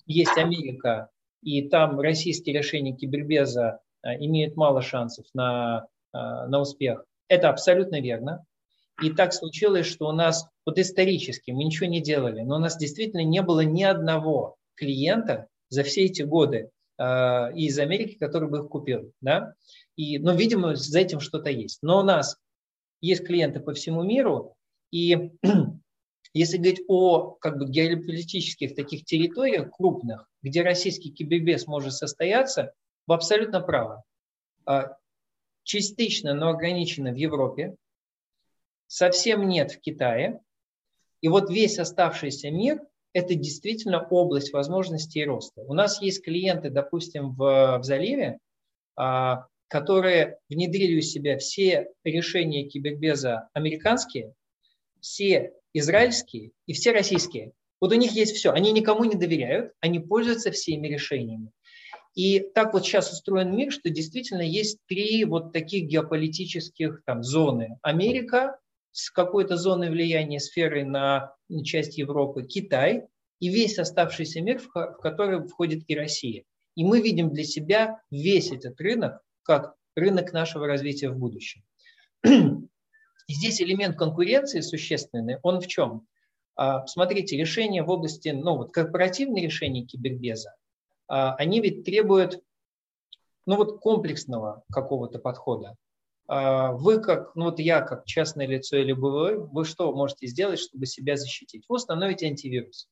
есть Америка, и там российские решения кибербеза а, имеют мало шансов на, а, на успех, это абсолютно верно. И так случилось, что у нас, вот исторически, мы ничего не делали, но у нас действительно не было ни одного клиента за все эти годы э, из Америки, который бы их купил. Да? И, ну, видимо, за этим что-то есть. Но у нас есть клиенты по всему миру, и *clears throat* если говорить о как бы, геополитических таких территориях крупных, где российский кибербез может состояться, вы абсолютно правы. А, частично, но ограничено в Европе, совсем нет в Китае. И вот весь оставшийся мир – это действительно область возможностей роста. У нас есть клиенты, допустим, в, в заливе, а, которые внедрили у себя все решения кибербеза американские, все израильские и все российские. Вот у них есть все. Они никому не доверяют, они пользуются всеми решениями. И так вот сейчас устроен мир, что действительно есть три вот таких геополитических там, зоны. Америка с какой-то зоной влияния, сферой на часть Европы, Китай и весь оставшийся мир, в который входит и Россия. И мы видим для себя весь этот рынок как рынок нашего развития в будущем. И здесь элемент конкуренции существенный, он в чем? А, смотрите, решения в области, ну вот корпоративные решения кибербеза, а, они ведь требуют ну вот комплексного какого-то подхода. А, вы как, ну вот я как частное лицо или вы, вы что можете сделать, чтобы себя защитить? Вы установите антивирус.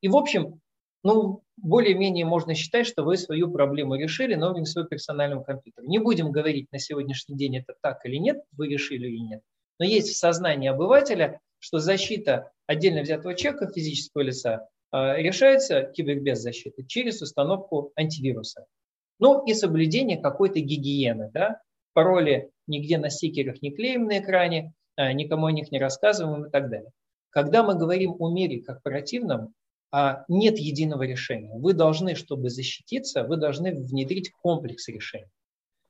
И в общем, ну, более-менее можно считать, что вы свою проблему решили на уровне своего персонального. Не будем говорить на сегодняшний день, это так или нет, вы решили или нет. Но есть в сознании обывателя, что защита отдельно взятого человека физического лица а, решается кибербез защиты через установку антивируса. Ну и соблюдение какой-то гигиены. Да? Пароли нигде на стикерах не клеим на экране, а, никому о них не рассказываем и так далее. Когда мы говорим о мире корпоративном, а, нет единого решения. Вы должны, чтобы защититься, вы должны внедрить комплекс решений.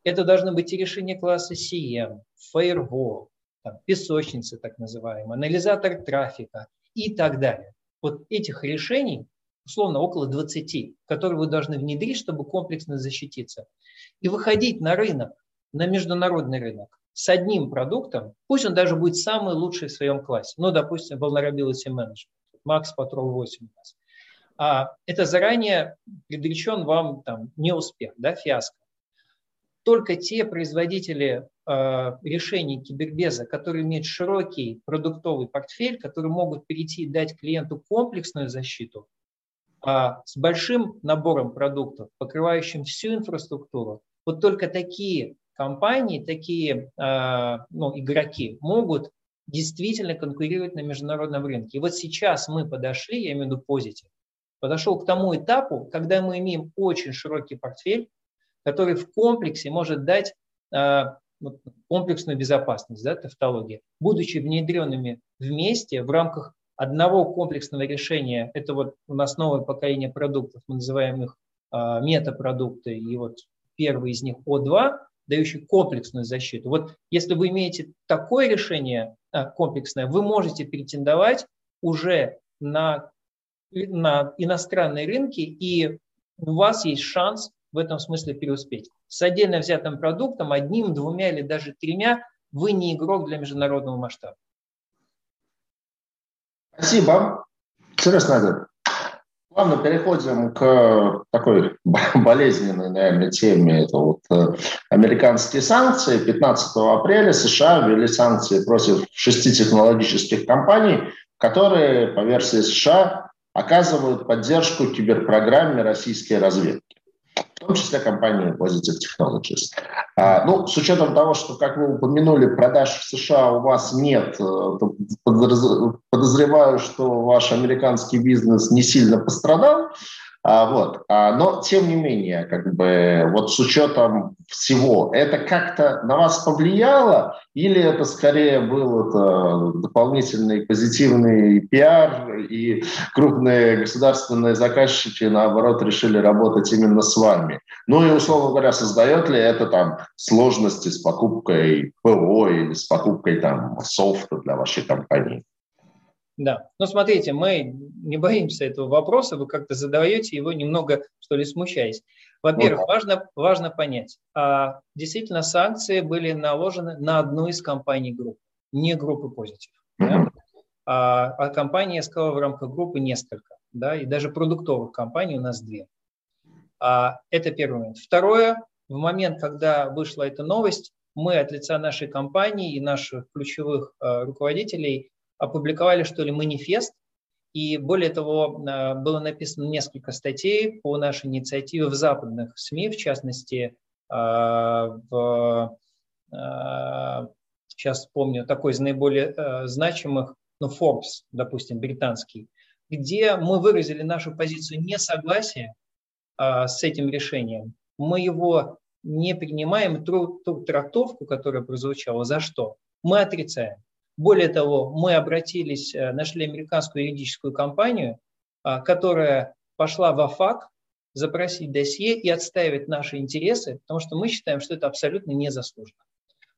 Это должны быть и решения класса CM, Firewall, там, песочницы так называемые, анализатор трафика и так далее вот этих решений, условно, около 20, которые вы должны внедрить, чтобы комплексно защититься. И выходить на рынок, на международный рынок с одним продуктом, пусть он даже будет самый лучший в своем классе, ну, допустим, Vulnerability Management, Max Patrol 8 у нас. А это заранее предречен вам там неуспех, да, фиаско. Только те производители решений кибербеза, которые имеют широкий продуктовый портфель, которые могут перейти и дать клиенту комплексную защиту а с большим набором продуктов, покрывающим всю инфраструктуру. Вот только такие компании, такие э, ну, игроки могут действительно конкурировать на международном рынке. И вот сейчас мы подошли, я имею в виду позитив, подошел к тому этапу, когда мы имеем очень широкий портфель, который в комплексе может дать э, комплексную безопасность, да, тавтология, будучи внедренными вместе в рамках одного комплексного решения, это вот у нас новое поколение продуктов, мы называем их а, метапродукты, и вот первый из них О2, дающий комплексную защиту. Вот если вы имеете такое решение а, комплексное, вы можете претендовать уже на, на иностранные рынки, и у вас есть шанс в этом смысле преуспеть. С отдельно взятым продуктом, одним, двумя или даже тремя, вы не игрок для международного масштаба. Спасибо. Интересно, Надя. Плавно переходим к такой *laughs* болезненной, наверное, теме. Это вот э, американские санкции. 15 апреля США ввели санкции против шести технологических компаний, которые, по версии США, оказывают поддержку киберпрограмме российской разведки в том числе компании Positive Technologies. Ну, с учетом того, что, как вы упомянули, продаж в США у вас нет, э, подозреваю, что ваш американский бизнес не сильно пострадал. А, вот. А, но, тем не менее, как бы, вот с учетом всего, это как-то на вас повлияло или это скорее был это дополнительный позитивный пиар и крупные государственные заказчики, наоборот, решили работать именно с вами? Ну и, условно говоря, создает ли это там сложности с покупкой ПО или с покупкой там софта для вашей компании? Да, ну смотрите, мы не боимся этого вопроса, вы как-то задаете его немного, что ли, смущаясь. Во-первых, вот. важно, важно понять, а, действительно санкции были наложены на одну из компаний группы, не группы позитив. Да? А, а компании, сказал, в рамках группы несколько, да, и даже продуктовых компаний у нас две. А, это первый момент. Второе, в момент, когда вышла эта новость, мы от лица нашей компании и наших ключевых а, руководителей опубликовали, что ли, манифест, и более того, э, было написано несколько статей по нашей инициативе в западных СМИ, в частности, э, в, э, сейчас вспомню, такой из наиболее значимых, ну, Forbes, допустим, британский, где мы выразили нашу позицию несогласия с этим решением. Мы его не принимаем ту, ту трактовку, которая прозвучала. За что? Мы отрицаем. Более того, мы обратились, э, нашли американскую юридическую компанию, а, которая пошла в АФАК запросить досье и отстаивать наши интересы, потому что мы считаем, что это абсолютно незаслуженно.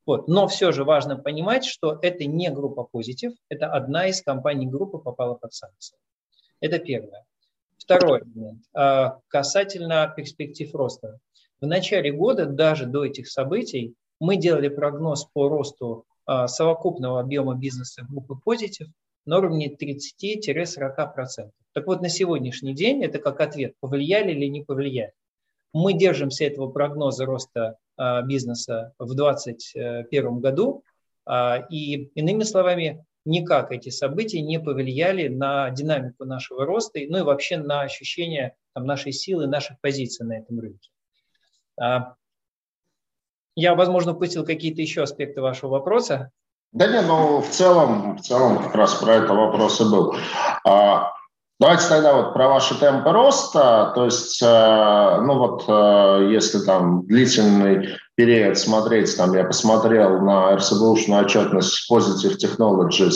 Вот. Но все же важно понимать, что это не группа позитив, это одна из компаний группы попала под санкции. Это первое. Второй момент. А, касательно перспектив роста. В начале года, даже до этих событий, мы делали прогноз по росту совокупного объема бизнеса группы позитив на уровне 30-40%. Так вот, на сегодняшний день это как ответ, повлияли или не повлияли. Мы держимся этого прогноза роста а, бизнеса в 2021 году. А, и иными словами, никак эти события не повлияли на динамику нашего роста, ну и вообще на ощущение там, нашей силы, наших позиций на этом рынке. А, я, возможно, упустил какие-то еще аспекты вашего вопроса. Да нет, ну в целом, в целом как раз про это вопрос и был. Давайте тогда вот про ваши темпы роста. То есть, э, ну вот, э, если там длительный период смотреть, там я посмотрел на РСБУшную отчетность Positive Technologies,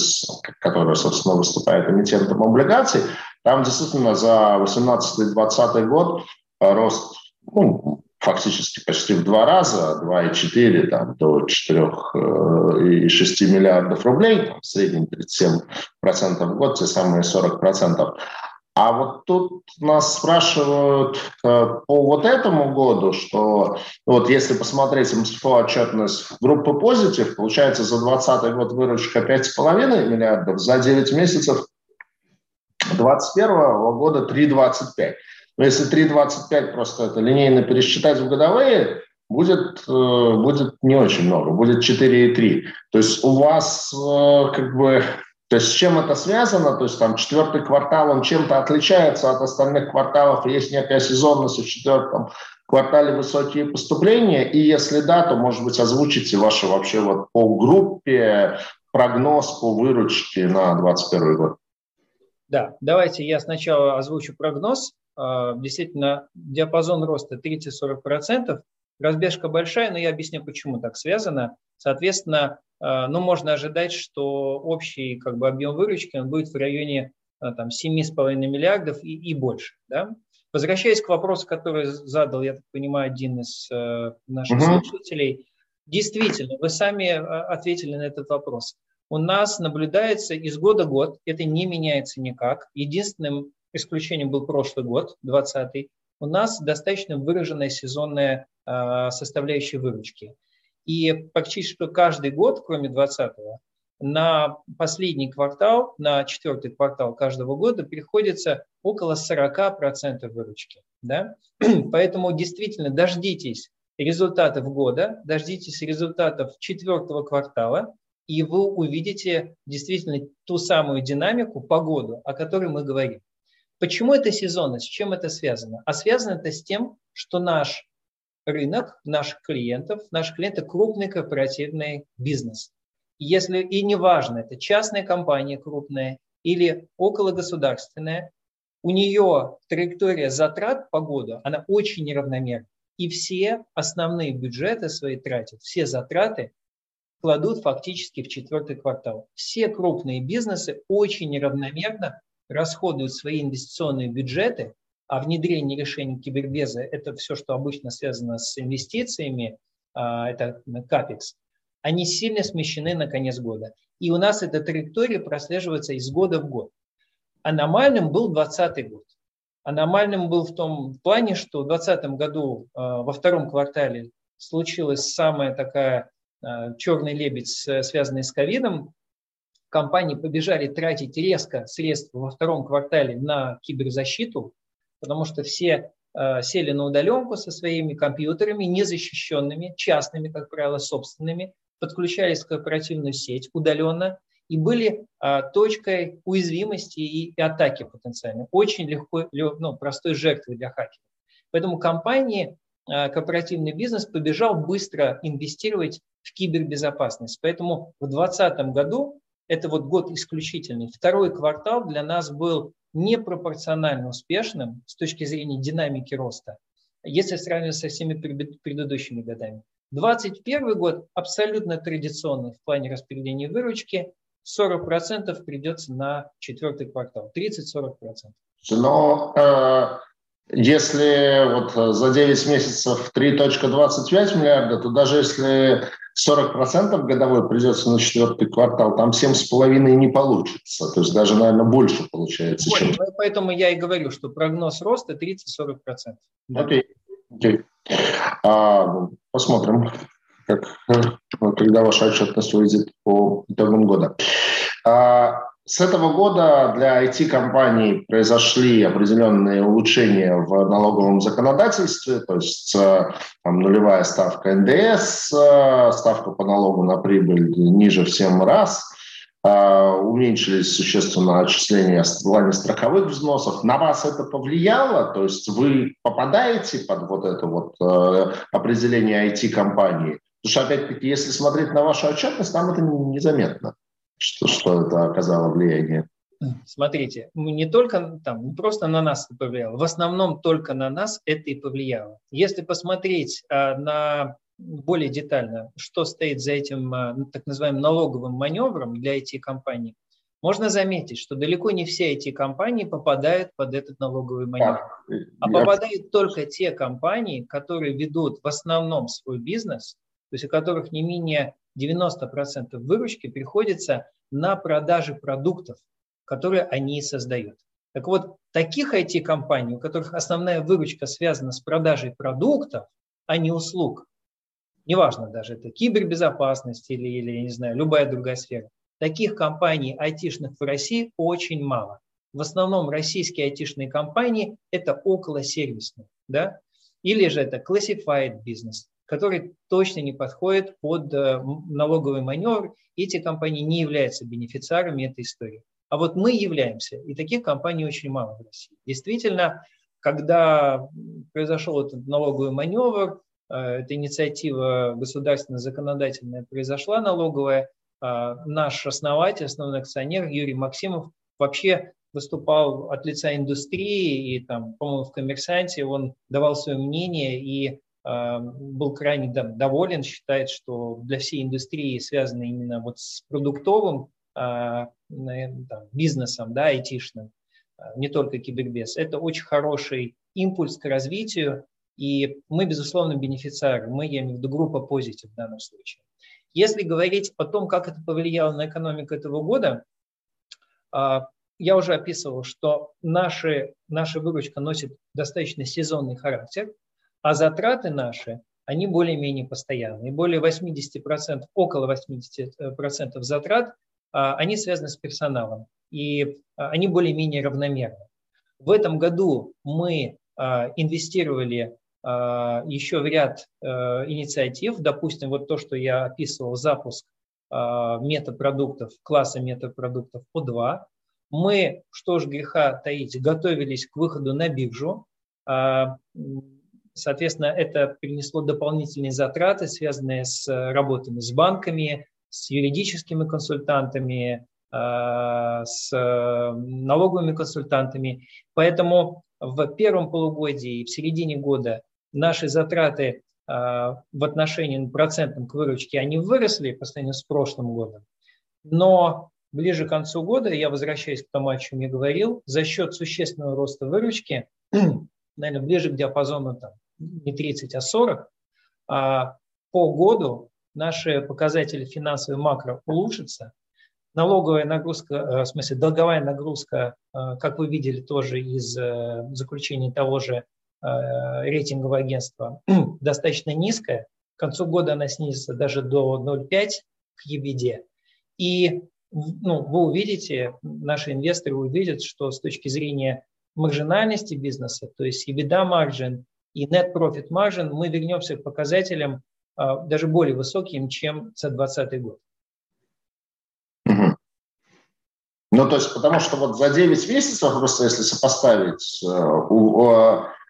которая, собственно, выступает эмитентом облигаций, там действительно за 18-20 год рост ну, фактически почти в два раза, 2,4 там, до 4,6 миллиардов рублей, там, в среднем 37% в год, те самые 40%. А вот тут нас спрашивают э, по вот этому году, что вот если посмотреть МСФО отчетность группы Позитив, получается за 2020 год выручка 5,5 миллиардов, за 9 месяцев 2021 года 3,25. Но если 3,25 просто это линейно пересчитать в годовые, будет, э, будет не очень много, будет 4,3. То есть у вас э, как бы то есть с чем это связано? То есть там четвертый квартал, он чем-то отличается от остальных кварталов, есть некая сезонность в четвертом квартале высокие поступления, и если да, то, может быть, озвучите ваши вообще вот по группе прогноз по выручке на 2021 год. Да, давайте я сначала озвучу прогноз. А, действительно, диапазон роста 30-40%, разбежка большая, но я объясню, почему так связано. Соответственно, а, ну, можно ожидать, что общий как бы, объем выручки он будет в районе а, там, 7,5 миллиардов и, и больше. Да? Возвращаясь к вопросу, который задал, я так понимаю, один из э, наших угу. слушателей, действительно, вы сами ответили на этот вопрос. У нас наблюдается из года в год, это не меняется никак. Единственным исключением был прошлый год, 2020, у нас достаточно выраженная сезонная э, составляющая выручки. И практически каждый год, кроме 2020, на последний квартал, на четвертый квартал каждого года приходится около 40% выручки. Да? *clears throat* Поэтому действительно дождитесь результатов года, дождитесь результатов четвертого квартала, и вы увидите действительно ту самую динамику, погоду, о которой мы говорим. Почему это сезонность? С чем это связано? А связано это с тем, что наш рынок наших клиентов, наши клиенты крупный корпоративный бизнес. И если и неважно, это частная компания крупная или окологосударственная, у нее траектория затрат по году, она очень неравномерна. И все основные бюджеты свои тратят, все затраты кладут фактически в четвертый квартал. Все крупные бизнесы очень неравномерно расходуют свои инвестиционные бюджеты, а внедрение решений кибербеза – это все, что обычно связано с инвестициями, а, это капекс, они сильно смещены на конец года. И у нас эта траектория прослеживается из года в год. Аномальным был 2020 год. Аномальным был в том плане, что в 2020 году а, во втором квартале случилась самая такая а, черный лебедь, связанный с ковидом, компании побежали тратить резко средства во втором квартале на киберзащиту, потому что все э, сели на удаленку со своими компьютерами, незащищенными, частными, как правило, собственными, подключались в корпоративную сеть удаленно и были э, точкой уязвимости и, и атаки потенциально. Очень легко, ну, простой жертвой для хакеров. Поэтому компании, э, корпоративный бизнес побежал быстро инвестировать в кибербезопасность. Поэтому в 2020 году это вот год исключительный. Второй квартал для нас был непропорционально успешным с точки зрения динамики роста. если сравнивать со всеми предыдущими годами. 2021 год абсолютно традиционный в плане распределения выручки. 40% придется на четвертый квартал, 30-40%. Но э, если вот за 9 месяцев 3.25 миллиарда, то даже если 40% годовой придется на четвертый квартал, там 7,5 не получится. То есть даже, наверное, больше получается. Больше. Чем... Поэтому я и говорю, что прогноз роста 30-40%. Да. Окей. Окей. А, ну, посмотрим, как, когда ваша отчетность выйдет по итогам года. А, с этого года для IT-компаний произошли определенные улучшения в налоговом законодательстве, то есть э, там, нулевая ставка НДС, э, ставка по налогу на прибыль ниже в 7 раз, э, уменьшились существенно отчисления в плане страховых взносов. На вас это повлияло? То есть вы попадаете под вот это вот определение IT-компании? Потому что, опять-таки, если смотреть на вашу отчетность, там это незаметно что, что это оказало влияние? Смотрите, не только там, не просто на нас это повлияло, в основном только на нас это и повлияло. Если посмотреть а, на более детально, что стоит за этим а, так называемым налоговым маневром для IT-компаний, можно заметить, что далеко не все эти компании попадают под этот налоговый маневр, а попадают только те компании, которые ведут в основном свой бизнес, то есть у которых не менее 90% выручки приходится на продажи продуктов, которые они создают. Так вот, таких IT-компаний, у которых основная выручка связана с продажей продуктов, а не услуг, неважно даже, это кибербезопасность или, или я не знаю, любая другая сфера, таких компаний айтишных в России очень мало. В основном российские айтишные компании – это около сервисные, да? или же это classified бизнес, который точно не подходит под э, налоговый маневр. Эти компании не являются бенефициарами этой истории. А вот мы являемся, и таких компаний очень мало в России. Действительно, когда произошел этот налоговый маневр, э, эта инициатива государственная законодательная произошла налоговая, э, наш основатель, основной акционер Юрий Максимов вообще выступал от лица индустрии и там, по-моему, в «Коммерсанте» он давал свое мнение и был крайне доволен, считает, что для всей индустрии, связанной именно вот с продуктовым а, там, бизнесом, да, айтишным, а, не только кибербез, это очень хороший импульс к развитию, и мы, безусловно, бенефициары, мы, я имею в виду группа позитив в данном случае. Если говорить о том, как это повлияло на экономику этого года, я уже описывал, что наши, наша выручка носит достаточно сезонный характер – а затраты наши, они более-менее постоянные. Более 80%, около 80% затрат, а, они связаны с персоналом, и а, они более-менее равномерны. В этом году мы а, инвестировали еще в ряд инициатив, допустим, вот то, что я описывал, запуск метапродуктов, класса метапродуктов О2. Мы, что ж греха таить, готовились к выходу на биржу. Соответственно, это принесло дополнительные затраты, связанные с э, работами с банками, с юридическими консультантами, э, с э, налоговыми консультантами. Поэтому в первом полугодии и в середине года наши затраты в отношении процентам к выручке, они выросли по сравнению с прошлым годом. Но ближе к концу года, я возвращаюсь к тому, о чем я говорил, за счет существенного роста выручки, *clears throat* наверное, ближе к диапазону там, не 30, а 40, а по году наши показатели финансовые макро улучшатся. Налоговая нагрузка, э, в смысле долговая нагрузка, э, как вы видели тоже из э, заключения того же рейтингового агентства, *clears throat* достаточно низкая. К концу года она снизится даже до 0,5 к EBITDA. И ну, вы увидите, наши инвесторы увидят, что с точки зрения маржинальности бизнеса, то есть EBITDA margin и net profit margin, мы вернемся к показателям а, даже более высоким, чем за 2020 год. Ну, то есть, потому что вот за 9 месяцев, просто если сопоставить, э, у,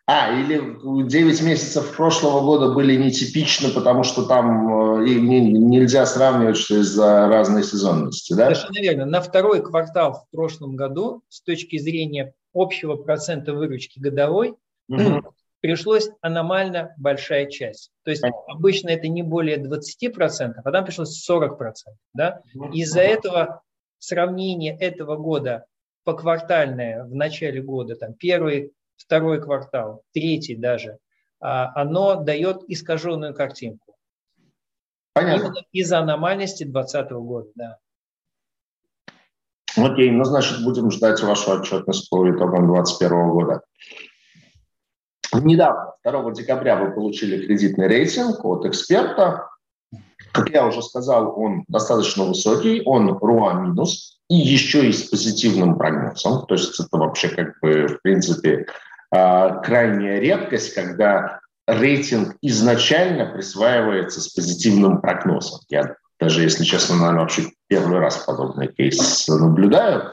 а, или 9 месяцев прошлого года были нетипичны, потому что там э, и нельзя сравнивать, что из-за разной сезонности, да? Совершенно верно. На второй квартал в прошлом году с точки зрения общего процента выручки годовой, угу пришлось аномально большая часть. То есть обычно это не более 20%, а там пришлось 40%. Да? Из-за этого сравнение этого года поквартальное в начале года, там первый, второй квартал, третий даже, а, оно дает искаженную картинку. Понятно. из-за аномальности 2020 года, да. Окей, ну, значит, будем ждать вашу отчетность по итогам 2021 года. Недавно, 2 декабря, вы получили кредитный рейтинг от эксперта. Как я уже сказал, он достаточно высокий, он РУА минус, и еще и с позитивным прогнозом. То есть это вообще как бы, в принципе, а, крайняя редкость, когда рейтинг изначально присваивается с позитивным прогнозом. Я даже, если честно, наверное, вообще первый раз подобный кейс наблюдаю.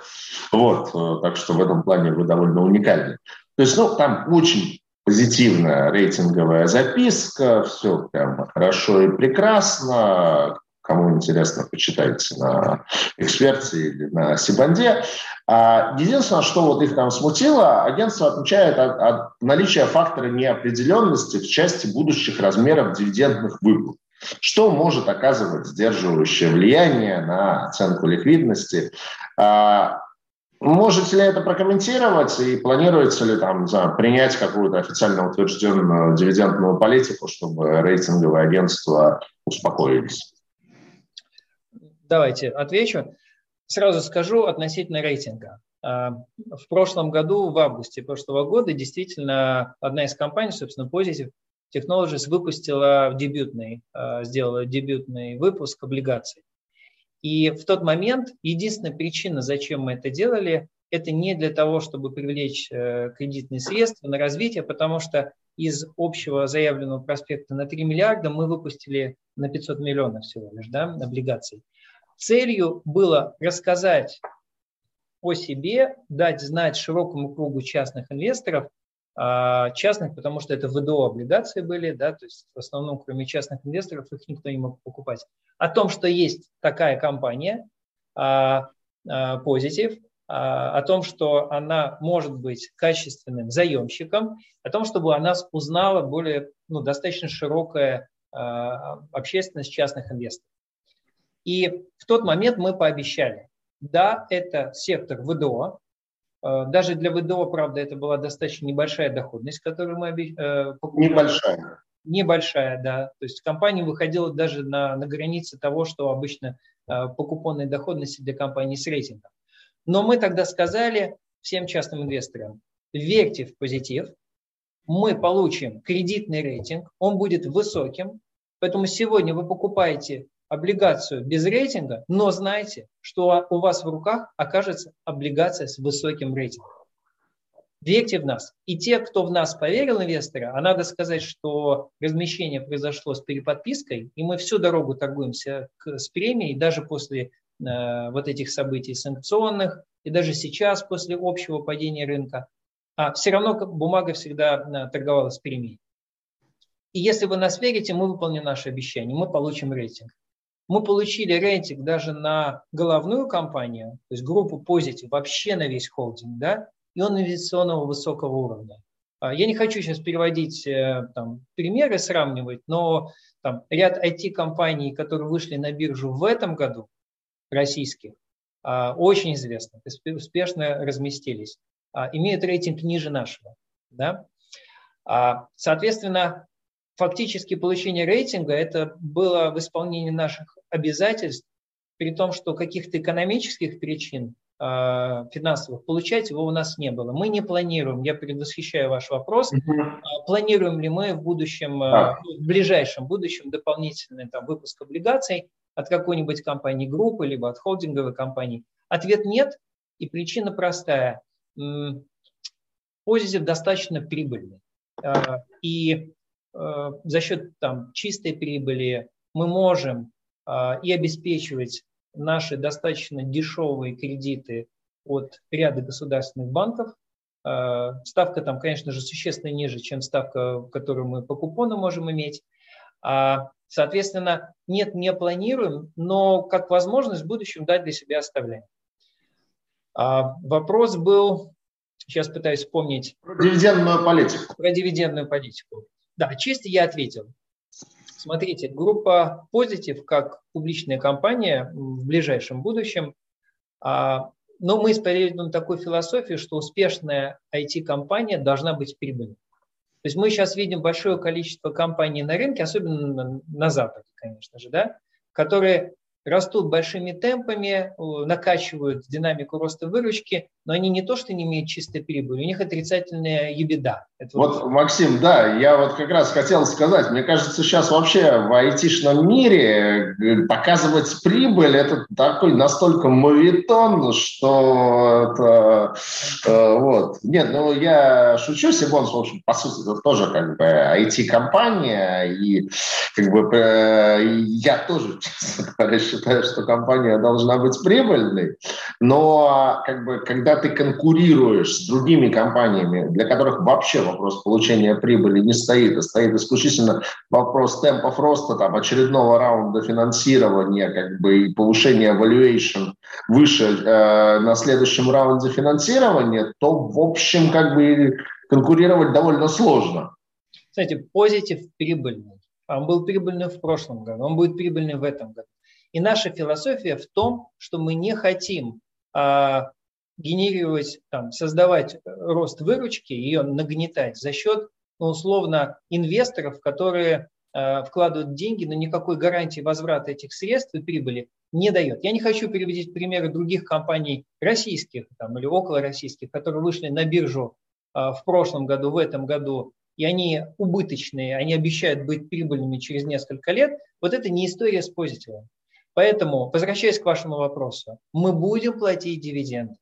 Вот, э, так что в этом плане вы довольно уникальны. То есть, ну, там очень позитивная рейтинговая записка, все прям хорошо и прекрасно. Кому интересно, почитайте на эксперте или на Сибанде. А единственное, что вот их там смутило, агентство отмечает от, от наличия фактора неопределенности в части будущих размеров дивидендных выплат. Что может оказывать сдерживающее влияние на оценку ликвидности? Можете ли это прокомментировать и планируется ли там, знаю, принять какую-то официально утвержденную дивидендную политику, чтобы рейтинговые агентства успокоились? Давайте отвечу. Сразу скажу относительно рейтинга. А, в прошлом году, в августе прошлого года, действительно одна из компаний, собственно, Positive Technologies, выпустила дебютный, а, сделала дебютный выпуск облигаций. И в тот момент единственная причина, зачем мы это делали, это не для того, чтобы привлечь э, кредитные средства на развитие, потому что из общего заявленного проспекта на 3 миллиарда мы выпустили на 500 миллионов всего лишь да, облигаций. Целью было рассказать о себе, дать знать широкому кругу частных инвесторов, частных, потому что это ВДО облигации были, да, то есть в основном, кроме частных инвесторов, их никто не мог покупать. О том, что есть такая компания, а, а, Positive, о том, что она может быть качественным заемщиком, о том, чтобы она узнала более, ну, достаточно широкая общественность частных инвесторов. И в тот момент мы пообещали, да, это сектор ВДО, даже для ВДО, правда, это была достаточно небольшая доходность, которую мы э, покупали. Небольшая. Небольшая, да. То есть компания выходила даже на, на границе того, что обычно э, по купонной доходности для компании с рейтингом. Но мы тогда сказали всем частным инвесторам, верьте в позитив, мы получим кредитный рейтинг, он будет высоким, поэтому сегодня вы покупаете облигацию без рейтинга, но знайте, что у вас в руках окажется облигация с высоким рейтингом. Верьте в нас. И те, кто в нас поверил, инвесторы, а надо сказать, что размещение произошло с переподпиской, и мы всю дорогу торгуемся к, с премией, даже после э, вот этих событий санкционных, и даже сейчас, после общего падения рынка, а все равно бумага всегда э, торговалась премией. И если вы нас верите, мы выполним наше обещание, мы получим рейтинг мы получили рейтинг даже на головную компанию, то есть группу Positive, вообще на весь холдинг, да, и он инвестиционного высокого уровня. А, я не хочу сейчас переводить э, там, примеры, сравнивать, но там, ряд IT-компаний, которые вышли на биржу в этом году, российских, а, очень известных, успешно разместились, а, имеют рейтинг ниже нашего. Да? Соответственно, фактически получение рейтинга это было в исполнении наших обязательств, при том, что каких-то экономических причин э, финансовых получать его у нас не было. Мы не планируем, я предвосхищаю ваш вопрос, mm планируем ли мы в будущем, а. в ближайшем будущем дополнительный там, выпуск облигаций от какой-нибудь компании группы, либо от холдинговой компании. Ответ нет, и причина простая. Позитив достаточно прибыльный. И за счет там, чистой прибыли мы можем а, и обеспечивать наши достаточно дешевые кредиты от ряда государственных банков. А, ставка там, конечно же, существенно ниже, чем ставка, которую мы по купону можем иметь. А, соответственно, нет, не планируем, но как возможность в будущем дать для себя оставляем. Вопрос был Сейчас пытаюсь вспомнить. Про дивидендную политику. Про дивидендную политику. Да, чисто я ответил. Смотрите, группа Positive как публичная компания в ближайшем будущем, а, но мы исповедуем такую философию, что успешная IT-компания должна быть прибыльной. То есть мы сейчас видим большое количество компаний на рынке, особенно на Западе, конечно же, да, которые растут большими темпами, накачивают динамику роста выручки, но они не то, что не имеют чистой прибыли, у них отрицательная ебеда. Это вот, вот, Максим, да, я вот как раз хотел сказать, мне кажется, сейчас вообще в айтишном мире э, показывать прибыль – это такой настолько мовитон, что это, э, вот. Нет, ну я шучу, Сибонс, в общем, по сути, это тоже как бы IT-компания, и как бы э, я тоже, *laughs* честно говоря, считаю, что компания должна быть прибыльной, но как бы когда ты конкурируешь с другими компаниями, для которых вообще вопрос получения прибыли не стоит, а стоит исключительно вопрос темпов роста, там, очередного раунда финансирования, как бы и повышения valuation выше э, на следующем раунде финансирования, то, в общем, как бы конкурировать довольно сложно. Кстати, позитив прибыльный. Он был прибыльный в прошлом году, он будет прибыльный в этом году. И наша философия в том, что мы не хотим а, генерировать, там, создавать рост выручки, ее нагнетать за счет, ну, условно, инвесторов, которые э, вкладывают деньги, но никакой гарантии возврата этих средств и прибыли не дает. Я не хочу переводить примеры других компаний российских там, или около российских, которые вышли на биржу э, в прошлом году, в этом году, и они убыточные, они обещают быть прибыльными через несколько лет. Вот это не история с позитивом. Поэтому, возвращаясь к вашему вопросу, мы будем платить дивиденды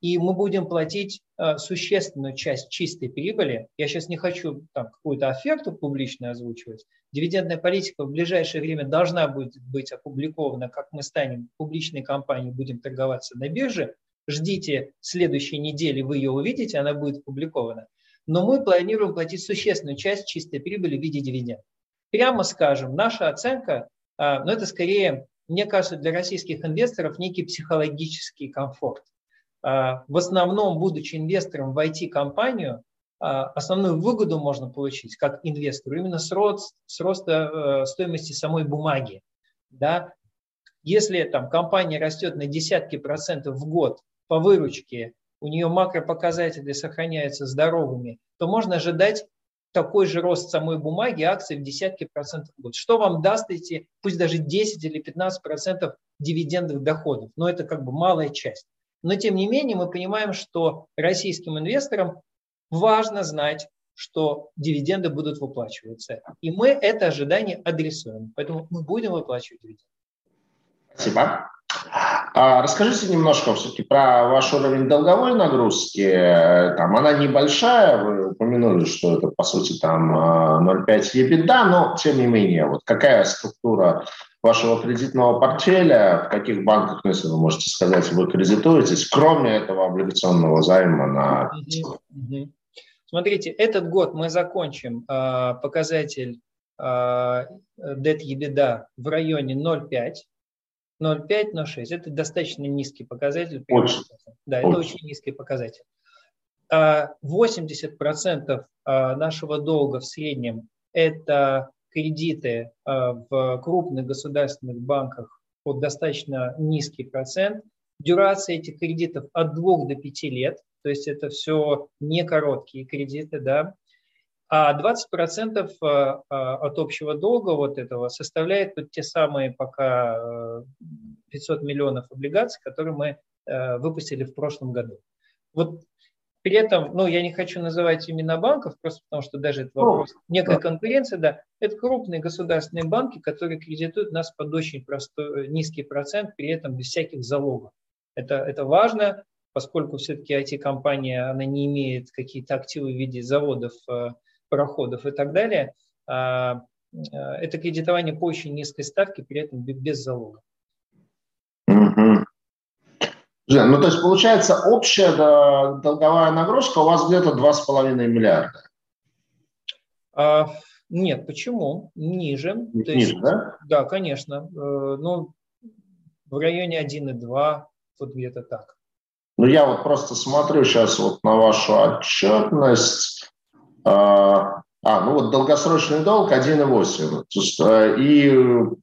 и мы будем платить э, существенную часть чистой прибыли. Я сейчас не хочу там какую-то оферту публично озвучивать. Дивидендная политика в ближайшее время должна будет быть опубликована, как мы станем публичной компанией, будем торговаться на бирже. Ждите следующей недели, вы ее увидите, она будет опубликована. Но мы планируем платить существенную часть чистой прибыли в виде дивидендов. Прямо скажем, наша оценка, э, но это скорее, мне кажется, для российских инвесторов некий психологический комфорт. А, в основном, будучи инвестором в IT-компанию, а, основную выгоду можно получить как инвестору именно с, рост, с роста э, стоимости самой бумаги. Да? Если там, компания растет на десятки процентов в год по выручке, у нее макропоказатели сохраняются здоровыми, то можно ожидать такой же рост самой бумаги, акций в десятки процентов в год. Что вам даст эти, пусть даже 10 или 15 процентов дивидендных доходов? Но это как бы малая часть. Но тем не менее мы понимаем, что российским инвесторам важно знать, что дивиденды будут выплачиваться. И мы это ожидание адресуем. Поэтому мы будем выплачивать дивиденды. Спасибо. А расскажите немножко все-таки про ваш уровень долговой нагрузки. Там она небольшая, вы упомянули, что это по сути там 0,5 EBITDA, но тем не менее, вот какая структура вашего кредитного портфеля, в каких банках, ну, если вы можете сказать, вы кредитуетесь, кроме этого облигационного займа на... Смотрите, этот год мы закончим э, показатель э, debt EBITDA в районе 0,5, 0,5-0,6. Это достаточно низкий показатель. Очень. Да, очень. это очень низкий показатель. 80% а, нашего долга в среднем – это кредиты в крупных государственных банках под достаточно низкий процент. Дюрация этих кредитов от 2 до 5 лет, то есть это все не короткие кредиты, да, а 20% э, э, от общего долга вот этого составляет вот те самые пока 500 э, миллионов облигаций, которые мы выпустили в прошлом году. Вот при этом, ну, я не хочу называть имена банков, просто потому что даже это вопрос, некая конкуренция, да, это крупные государственные банки, которые кредитуют нас под очень простой, низкий процент, при этом без всяких залогов. Это, это важно, поскольку все-таки IT-компания, она не имеет какие-то активы в виде заводов, пароходов и так далее, а, а, это кредитование по очень низкой ставке, при этом без залога. Жен, ну то есть получается общая долговая нагрузка у вас где-то 2,5 миллиарда. А, нет, почему? Ниже. Ниже, есть, да? Да, конечно. Э, ну, в районе 1,2, вот где-то так. Ну, я вот просто смотрю сейчас вот на вашу отчетность. А, а ну вот долгосрочный долг 1,8. И,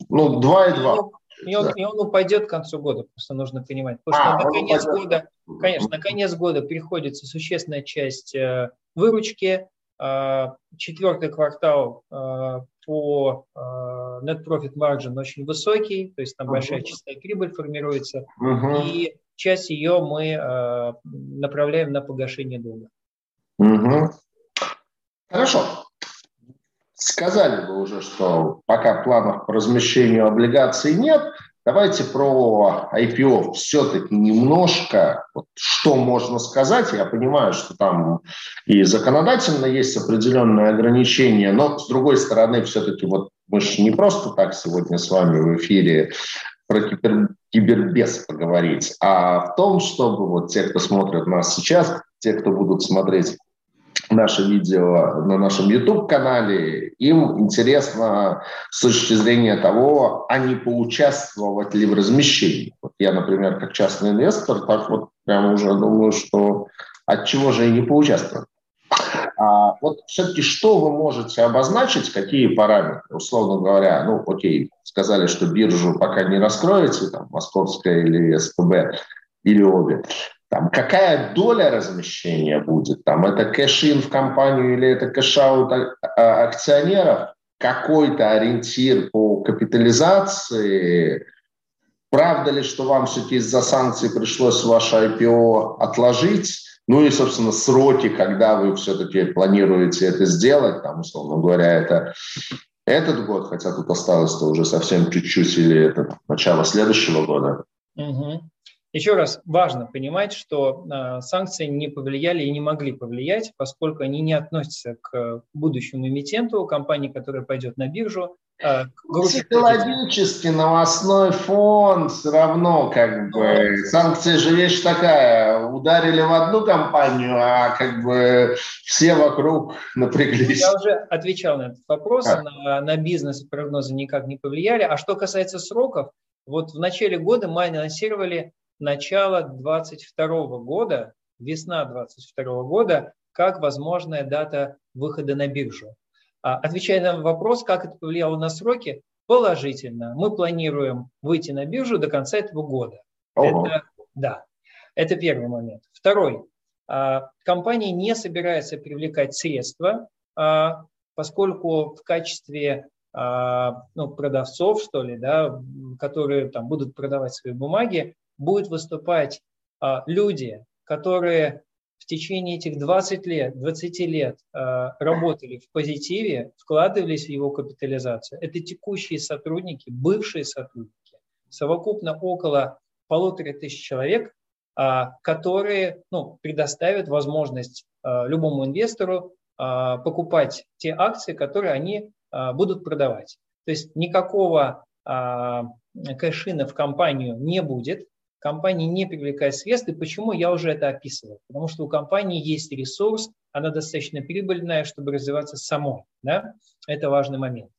ну, 2,2. И он, да. и он упадет к концу года, просто нужно понимать. Потому а, что на конец года, конечно, на конец года приходится существенная часть э, выручки. Э, четвертый квартал э, по э, net profit margin очень высокий, то есть там uh-huh. большая чистая прибыль формируется, uh-huh. и часть ее мы э, направляем на погашение долга. Uh-huh. Хорошо. Сказали бы уже, что пока планов по размещению облигаций нет. Давайте про IPO все-таки немножко, вот, что можно сказать. Я понимаю, что там и законодательно есть определенные ограничения, но с другой стороны, все-таки вот мы же не просто так сегодня с вами в эфире про кибер, кибербес поговорить, а в том, чтобы вот те, кто смотрит нас сейчас, те, кто будут смотреть наше видео на нашем YouTube-канале, им интересно с точки зрения того, а не поучаствовать ли в размещении. Вот я, например, как частный инвестор, так вот прямо уже думаю, что от чего же и не поучаствовать. А вот все-таки что вы можете обозначить, какие параметры, условно говоря, ну, окей, сказали, что биржу пока не раскроете, там, московская или СПБ, или обе. Там, какая доля размещения будет? Там, это cash-in в компанию или это cash-out а, акционеров? Какой-то ориентир по капитализации? Правда ли, что вам все-таки из-за санкций пришлось ваше IPO отложить? Ну и, собственно, сроки, когда вы все-таки планируете это сделать, там, условно говоря, это этот год, хотя тут осталось-то уже совсем чуть-чуть, или это начало следующего года? Угу. Еще раз, важно понимать, что э, санкции не повлияли и не могли повлиять, поскольку они не относятся к будущему эмитенту, компании, которая пойдет на биржу. Э, Психологически новостной фон все равно как бы санкции же вещь такая. Ударили в одну компанию, а как бы все вокруг *laughs* напряглись. Я уже отвечал на этот вопрос. А. На, на бизнес прогнозы никак не повлияли. А что касается сроков, вот в начале года мы анонсировали начало 22 года, весна 22 года, как возможная дата выхода на биржу. А, отвечая на вопрос, как это повлияло на сроки, положительно. Мы планируем выйти на биржу до конца этого года. Это, да, это первый момент. Второй. А, компания не собирается привлекать средства, а, поскольку в качестве ну, продавцов, что ли, да, которые там будут продавать свои бумаги, будут выступать а, люди, которые в течение этих 20 лет, 20 лет а, работали в позитиве, вкладывались в его капитализацию. Это текущие сотрудники, бывшие сотрудники, совокупно около полутора тысяч человек, а, которые ну, предоставят возможность а, любому инвестору а, покупать те акции, которые они а, будут продавать. То есть никакого а, кэшина в компанию не будет, компания не привлекает средств. И почему я уже это описывал? Потому что у компании есть ресурс, она достаточно прибыльная, чтобы развиваться самой. Да? Это важный момент.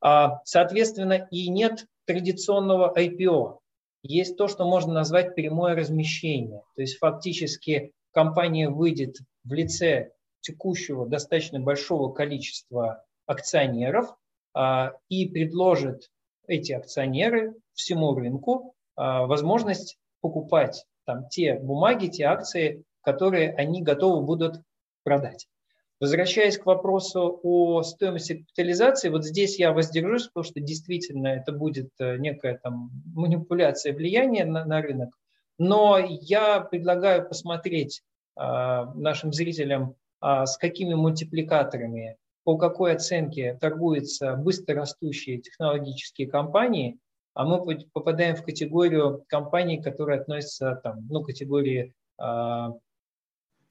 А, соответственно, и нет традиционного IPO. Есть то, что можно назвать прямое размещение. То есть фактически компания выйдет в лице текущего достаточно большого количества акционеров а, и предложит эти акционеры всему рынку возможность покупать там те бумаги, те акции, которые они готовы будут продать. Возвращаясь к вопросу о стоимости капитализации, вот здесь я воздержусь, потому что действительно это будет э, некая там манипуляция влияния на, на рынок. Но я предлагаю посмотреть э, нашим зрителям, э, с какими мультипликаторами, по какой оценке торгуются быстрорастущие технологические компании, а мы попадаем в категорию компаний, которые относятся там, ну, к категории э,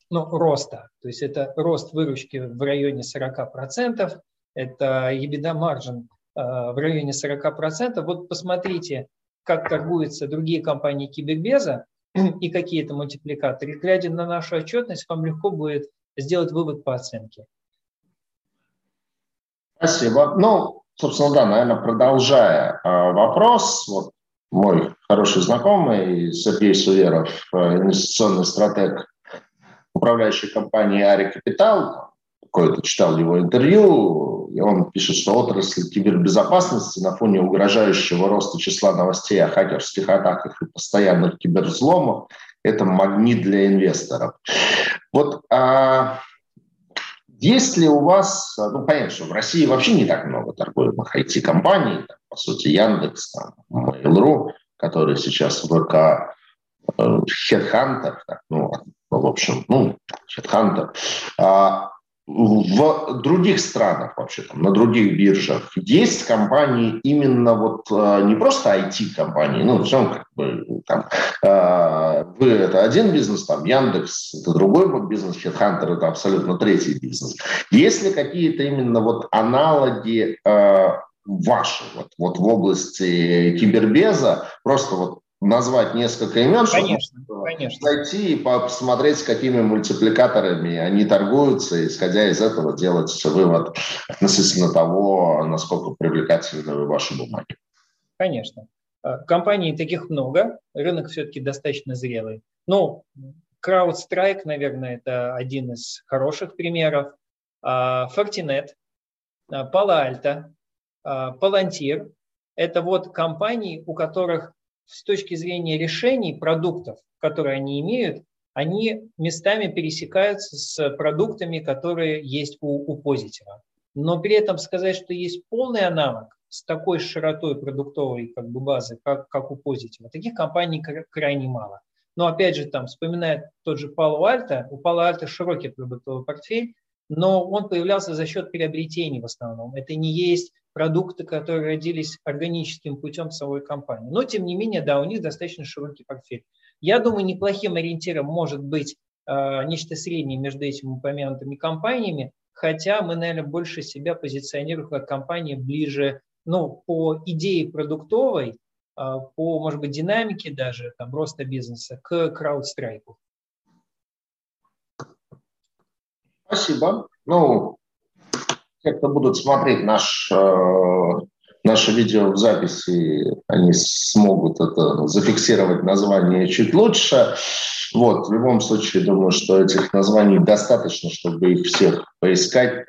ну, роста. То есть это рост выручки в районе 40%, это EBITDA margin э, в районе 40%. Вот посмотрите, как торгуются другие компании кибербеза и какие это мультипликаторы. Глядя на нашу отчетность, вам легко будет сделать вывод по оценке. Спасибо. Ну, Собственно, да, наверное, продолжая э, вопрос, вот мой хороший знакомый Сергей Суверов, э, инвестиционный стратег управляющей компании «Ари Капитал», какое-то читал его интервью, и он пишет, что отрасль кибербезопасности на фоне угрожающего роста числа новостей о хакерских атаках и постоянных киберзломах – это магнит для инвесторов. Вот а, есть ли у вас, ну, понятно, что в России вообще не так много торгуемых IT-компаний, по сути, Яндекс, там, Mail.ru, который сейчас ВК, э, Headhunter, так, ну, в общем, ну. А, в других странах вообще, там, на других биржах есть компании именно вот э, не просто IT-компании, ну, все как бы там, э, вы это один бизнес, там Яндекс, это другой бизнес, Headhunter это абсолютно третий бизнес. Есть ли какие-то именно вот аналоги э, ваши вот, вот в области кибербеза, просто вот назвать несколько имен, конечно, чтобы конечно. зайти и посмотреть, с какими мультипликаторами они торгуются, и, исходя из этого делать вывод *laughs* относительно того, насколько привлекательны ваши бумаги. Конечно. А, компаний таких много, рынок все-таки достаточно зрелый. Ну, CrowdStrike, наверное, это один из хороших примеров. А, Fortinet, а, Palo Alto, Palantir – это вот компании, у которых с точки зрения решений продуктов, которые они имеют, они местами пересекаются с продуктами, которые есть у, у позитива. Но при этом сказать, что есть полный аналог с такой широтой продуктовой как бы, базы, как, как у позитива, таких компаний крайне мало. Но опять же, там, вспоминая тот же Palo Alto, у Palo Alto широкий продуктовый портфель, но он появлялся за счет приобретений в основном. Это не есть продукты, которые родились органическим путем самой компании. Но, тем не менее, да, у них достаточно широкий портфель. Я думаю, неплохим ориентиром может быть э, нечто среднее между этими упомянутыми компаниями, хотя мы, наверное, больше себя позиционируем как компания ближе, ну, по идее продуктовой, э, по, может быть, динамике даже, там, роста бизнеса, к CrowdStrike. Спасибо. Ну, те, кто будут смотреть наш, э, наше видео в записи, они смогут это зафиксировать название чуть лучше. Вот, в любом случае, думаю, что этих названий достаточно, чтобы их всех поискать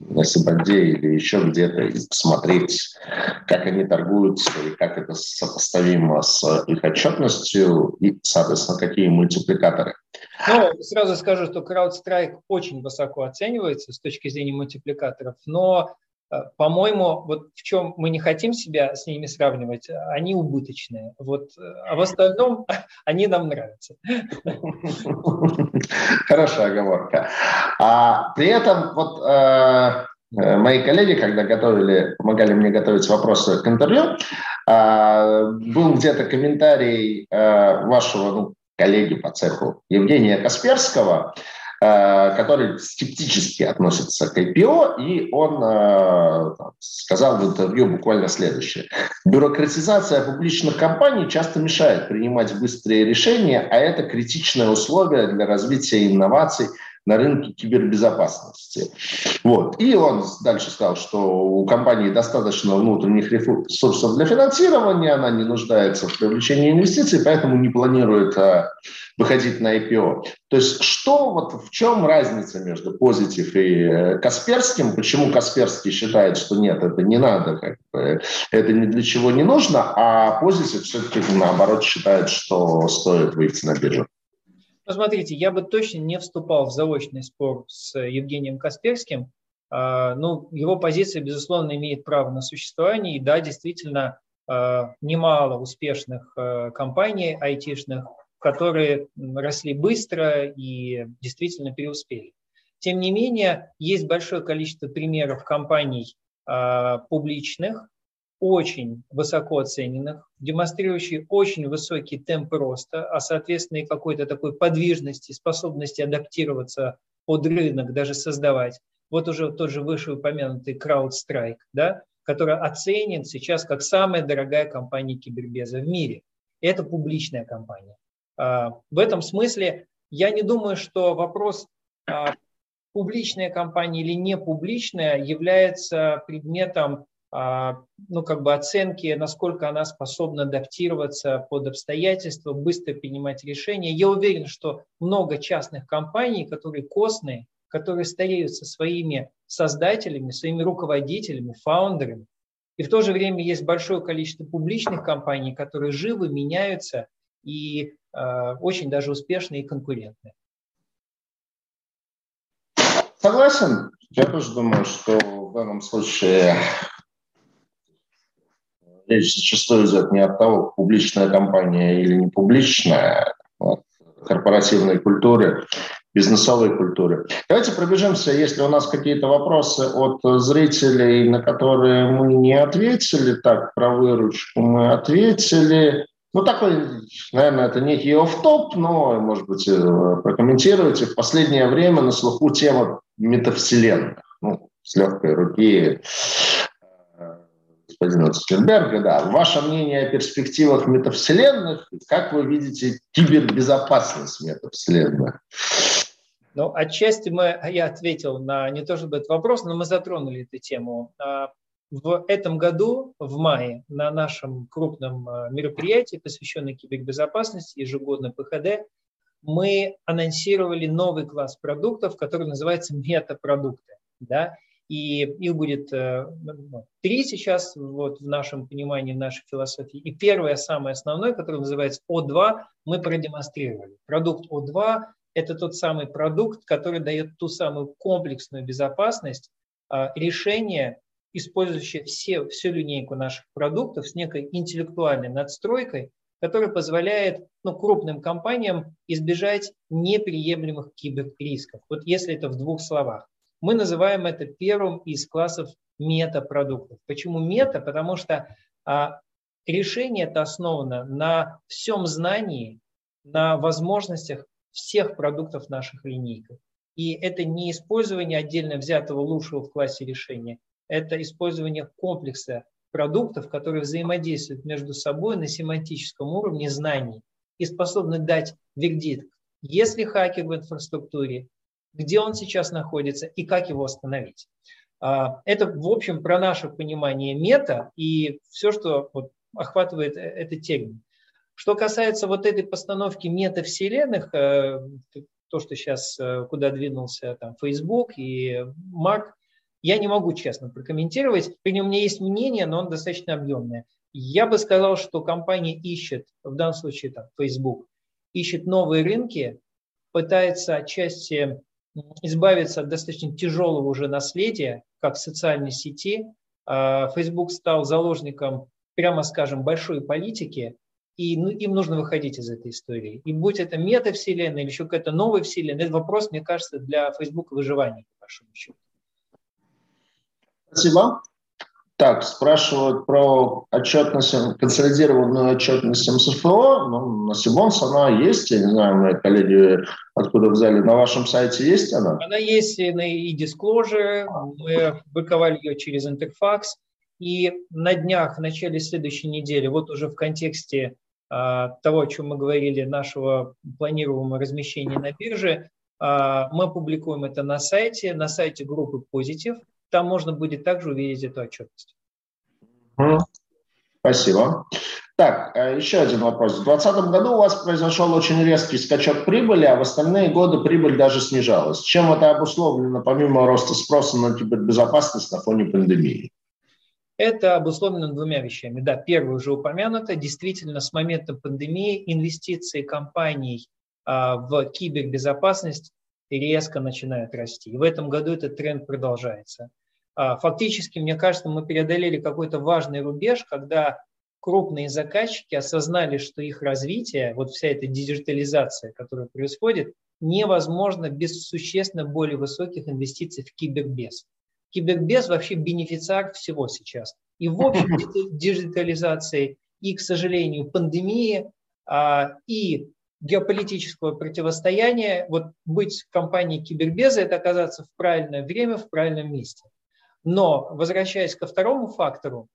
на Сибанде или еще где-то и посмотреть, как они торгуются и как это сопоставимо с их отчетностью и, соответственно, какие мультипликаторы. Ну, сразу скажу, что CrowdStrike очень высоко оценивается с точки зрения мультипликаторов, но по-моему, вот в чем мы не хотим себя с ними сравнивать, они убыточные. Вот, э, а в остальном *laughs* они нам нравятся. Хорошая оговорка. А при этом вот э, э, мои коллеги, когда готовили, помогали мне готовить вопросы к интервью, э, был где-то комментарий э, вашего ну, коллеги по цеху Евгения Касперского, э, который скептически относится к IPO, и он э, сказал в интервью буквально следующее. Бюрократизация публичных компаний часто мешает принимать быстрые решения, а это критичное условие для развития инноваций – на рынке кибербезопасности. Вот. И он дальше сказал, что у компании достаточно внутренних ресурсов для финансирования, она не нуждается в привлечении инвестиций, поэтому не планирует а, выходить на IPO. То есть что, вот в чем разница между Позитив и э, Касперским? Почему Касперский считает, что нет, это не надо, как бы, это ни для чего не нужно, а Позитив все-таки наоборот считает, что стоит выйти на биржу? Ну, смотрите, я бы точно не вступал в заочный спор с Евгением Касперским. А, ну, его позиция, безусловно, имеет право на существование. И да, действительно, а, немало успешных а, компаний айтишных, которые росли быстро и действительно преуспели. Тем не менее, есть большое количество примеров компаний публичных, очень высоко оцененных, демонстрирующие очень высокий темп роста, а соответственно и какой-то такой подвижности, способности адаптироваться под рынок, даже создавать. Вот уже тот же вышеупомянутый CrowdStrike, да, который оценен сейчас как самая дорогая компания кибербеза в мире. Это публичная компания. А, в этом смысле я не думаю, что вопрос а, публичная компания или не публичная является предметом ну, как бы оценки, насколько она способна адаптироваться под обстоятельства, быстро принимать решения. Я уверен, что много частных компаний, которые костные, которые стареют со своими создателями, своими руководителями, фаундерами. И в то же время есть большое количество публичных компаний, которые живы, меняются и э, очень даже успешные и конкурентные. Согласен. Я тоже думаю, что в данном случае речь зачастую идет не от того, публичная компания или не публичная, а от корпоративной культуры, бизнесовой культуры. Давайте пробежимся, если у нас какие-то вопросы от зрителей, на которые мы не ответили. Так, про выручку мы ответили. Ну, такой, наверное, это некий оф-топ, но, может быть, э, прокомментируйте. В последнее время на слуху тема метавселенных. Ну, с легкой руки господина Цукерберга, да. Ваше мнение о перспективах метавселенных, как вы видите кибербезопасность метавселенных? Ну, отчасти мы, я ответил на не то чтобы этот вопрос, но мы затронули эту тему. А, в этом году, в мае, на нашем крупном э, мероприятии, посвященном кибербезопасности, ежегодно ПХД, мы анонсировали новый класс продуктов, который называется метапродукты. Да? И их будет э, ну, три сейчас вот, в нашем понимании, в нашей философии. И первое, самое основное, которое называется О2, мы продемонстрировали. Продукт О2 – это тот самый продукт, который дает ту самую комплексную безопасность а, решения использующая все, всю линейку наших продуктов с некой интеллектуальной надстройкой, которая позволяет ну, крупным компаниям избежать неприемлемых киберрисков. Вот если это в двух словах. Мы называем это первым из классов метапродуктов. Почему мета? Потому что а, решение это основано на всем знании, на возможностях всех продуктов наших линейках. И это не использование отдельно взятого лучшего в классе решения, это использование комплекса продуктов, которые взаимодействуют между собой на семантическом уровне знаний и способны дать вердикт, есть ли хакер в инфраструктуре, где он сейчас находится и как его остановить. А, это, в общем, про наше понимание мета и все, что вот охватывает э, этот термин. Что касается вот этой постановки метавселенных, э, то, что сейчас э, куда двинулся там Facebook и Марк, я не могу честно прокомментировать. У меня есть мнение, но он достаточно объемное. Я бы сказал, что компания ищет, в данном случае там, Facebook, ищет новые рынки, пытается отчасти избавиться от достаточно тяжелого уже наследия, как социальной сети. А, Facebook стал заложником, прямо скажем, большой политики, и ну, им нужно выходить из этой истории. И будь это метавселенная или еще какая-то новая вселенная, это вопрос, мне кажется, для Facebook выживания, по большому счету. Спасибо. Так, спрашивают про отчетность, консолидированную отчетность МСФО. Ну, на Сибонс она есть. Я не знаю, мои коллеги откуда взяли. На вашем сайте есть она? Она есть на e-disclosure. Мы выковали ее через интерфакс. И на днях, в начале следующей недели, вот уже в контексте а, того, о чем мы говорили, нашего планируемого размещения на бирже, а, мы опубликуем это на сайте, на сайте группы Positive там можно будет также увидеть эту отчетность. Спасибо. Так, э, еще один вопрос. В 2020 году у вас произошел очень резкий скачок прибыли, а в остальные годы прибыль даже снижалась. Чем это обусловлено, помимо роста спроса на кибербезопасность на фоне пандемии? Это обусловлено двумя вещами. Да, первое уже упомянуто. Действительно, с момента пандемии инвестиции компаний а, в кибербезопасность резко начинают расти. И в этом году этот тренд продолжается. А, фактически, мне кажется, мы преодолели какой-то важный рубеж, когда крупные заказчики осознали, что их развитие, вот вся эта диджитализация, которая происходит, невозможно без существенно более высоких инвестиций в кибербез. Кибербез вообще бенефициар всего сейчас. И в общем *laughs* диджитализации, и, к сожалению, пандемии, а, и геополитического противостояния, вот быть в компании кибербеза – это оказаться в правильное время, в правильном месте. Но, возвращаясь ко второму фактору,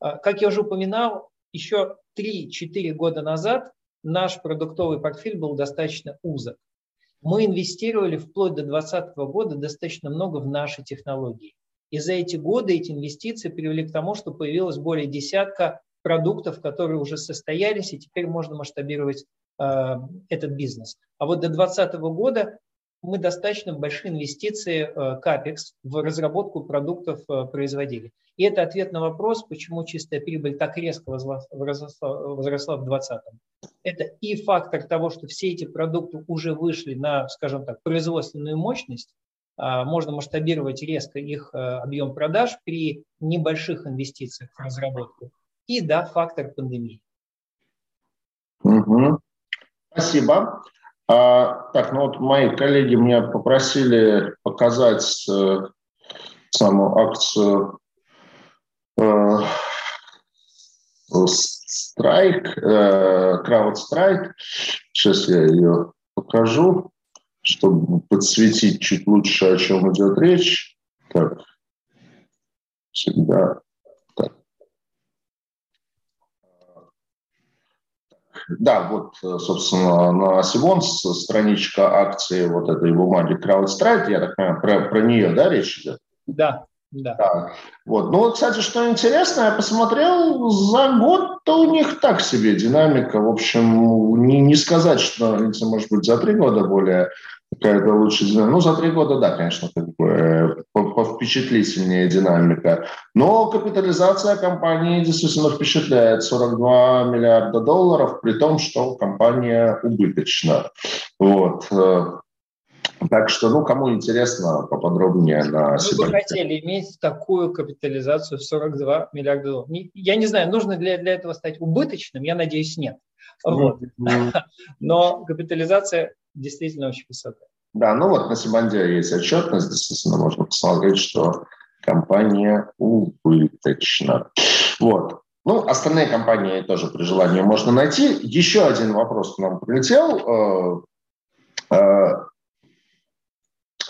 а, как я уже упоминал, еще 3-4 года назад наш продуктовый портфель был достаточно узок. Мы инвестировали вплоть до 2020 года достаточно много в наши технологии. И за эти годы эти инвестиции привели к тому, что появилось более десятка продуктов, которые уже состоялись, и теперь можно масштабировать э, этот бизнес. А вот до 2020 года мы достаточно большие инвестиции э, капекс в разработку продуктов э, производили. И это ответ на вопрос, почему чистая прибыль так резко возросла, возросла в 2020. Это и фактор того, что все эти продукты уже вышли на, скажем так, производственную мощность, а, можно масштабировать резко их э, объем продаж при небольших инвестициях в разработку. И да, фактор пандемии. Угу. Спасибо. А, так, ну вот мои коллеги меня попросили показать э, саму акцию э, Страйк, э, CrowdStrike. Сейчас я ее покажу, чтобы подсветить чуть лучше, о чем идет речь. Так, всегда Да, вот, э, собственно, на Сибонс страничка акции вот этой бумаги CrowdStrike, я так понимаю, про, про нее, да, речь идет? Да, да. да. Вот. Ну, кстати, что интересно, я посмотрел, за год-то у них так себе динамика. В общем, не, не сказать, что, может быть, за три года более какая-то лучше Ну, за три года, да, конечно, как бы э, повпечатлительнее динамика. Но капитализация компании действительно впечатляет. 42 миллиарда долларов, при том, что компания убыточна. Вот. Э, так что, ну, кому интересно, поподробнее на Вы бы хотели иметь такую капитализацию в 42 миллиарда долларов. Я не знать, нужно для, для этого стать убыточным? Я надеюсь, нет. Вот. *laughs* Но капитализация действительно очень высокая. Да, ну вот на Сибанде есть отчетность, действительно можно посмотреть, что компания убыточна. Вот. Ну, остальные компании тоже при желании можно найти. Еще один вопрос к нам прилетел. Э, э,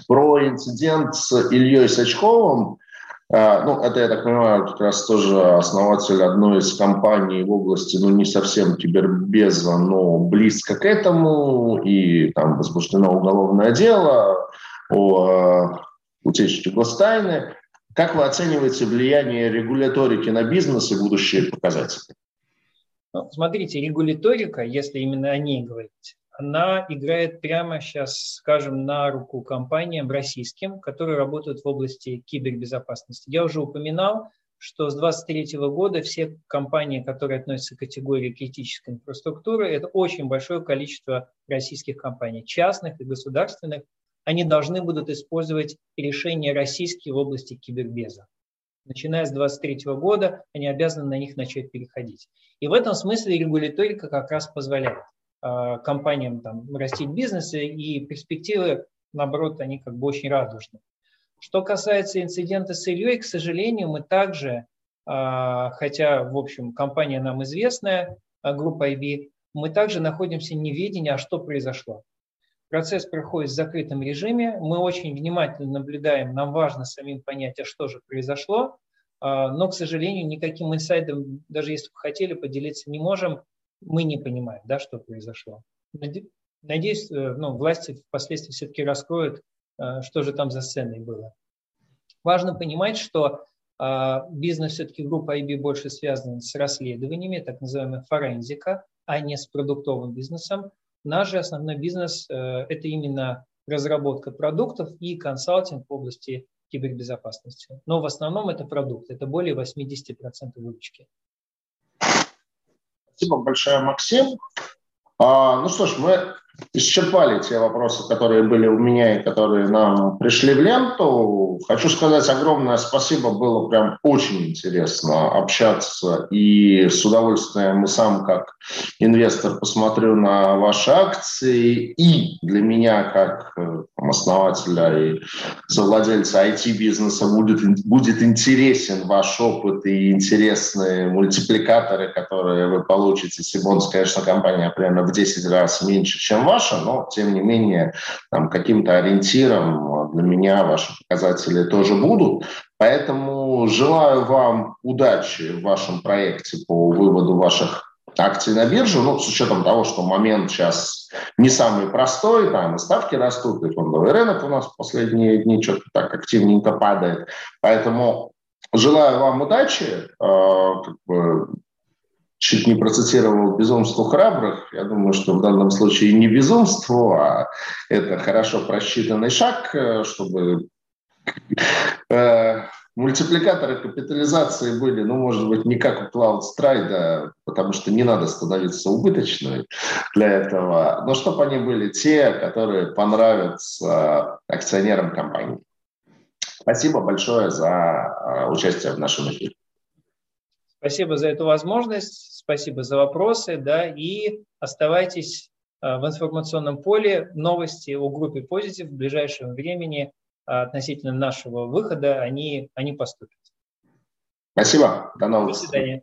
про инцидент с Ильей Сачковым. А, ну, это, я так понимаю, как раз тоже основатель одной из компаний в области, ну, не совсем кибербеза, но близко к этому, и там возбуждено уголовное дело о а, утечке гостайны. Как вы оцениваете влияние регуляторики на бизнес и будущие показатели? Ну, смотрите, регуляторика, если именно о ней говорить, она играет прямо сейчас, скажем, на руку компаниям российским, которые работают в области кибербезопасности. Я уже упоминал, что с 2023 года все компании, которые относятся к категории критической инфраструктуры, это очень большое количество российских компаний, частных и государственных, они должны будут использовать решения российские в области кибербеза. Начиная с 2023 года они обязаны на них начать переходить. И в этом смысле регуляторика как раз позволяет. Э, компаниям там, растить бизнесы, и перспективы, наоборот, они как бы очень радужны. Что касается инцидента с Ильей, к сожалению, мы также, э, хотя, в общем, компания нам известная, э, группа IB, мы также находимся в неведении, а что произошло. Процесс проходит в закрытом режиме, мы очень внимательно наблюдаем, нам важно самим понять, а что же произошло, но, к сожалению, никаким инсайдом, даже если бы хотели, поделиться не можем, мы не понимаем, да, что произошло. Надеюсь, э, ну, власти впоследствии все-таки раскроют, э, что же там за сценой было. Важно понимать, что а, бизнес все-таки группа IB больше связан с расследованиями, так называемая форензика, а не с продуктовым бизнесом. Наш же основной бизнес э, – это именно разработка продуктов и консалтинг в области кибербезопасности. Но в основном это продукт, это более 80% выручки. Спасибо большое, Максим. А, ну что ж, мы исчерпали те вопросы, которые были у меня и которые нам пришли в ленту. Хочу сказать огромное спасибо, было прям очень интересно общаться, и с удовольствием и сам как инвестор посмотрю на ваши акции, и для меня как э, основателя и совладельца IT-бизнеса будет, будет интересен ваш опыт и интересные мультипликаторы, которые вы получите. Сибонс, конечно, компания примерно в 10 раз меньше, чем ваша, но тем не менее там, каким-то ориентиром для меня ваши показатели тоже будут. Поэтому желаю вам удачи в вашем проекте по выводу ваших акций на бирже, ну, с учетом того, что момент сейчас не самый простой, там и ставки растут, и фондовый рынок у нас в последние дни что-то так активненько падает. Поэтому желаю вам удачи, э, как бы, чуть не процитировал «безумство храбрых». Я думаю, что в данном случае не безумство, а это хорошо просчитанный шаг, э, чтобы э, мультипликаторы капитализации были, ну, может быть, не как у CloudStride, потому что не надо становиться убыточной для этого, но чтобы они были те, которые понравятся акционерам компании. Спасибо большое за э, участие в нашем эфире. Спасибо за эту возможность, спасибо за вопросы, да, и оставайтесь э, в информационном поле. Новости о группе Positive в ближайшем времени э, относительно нашего выхода, они, они поступят. Спасибо. До новых встреч. До свидания.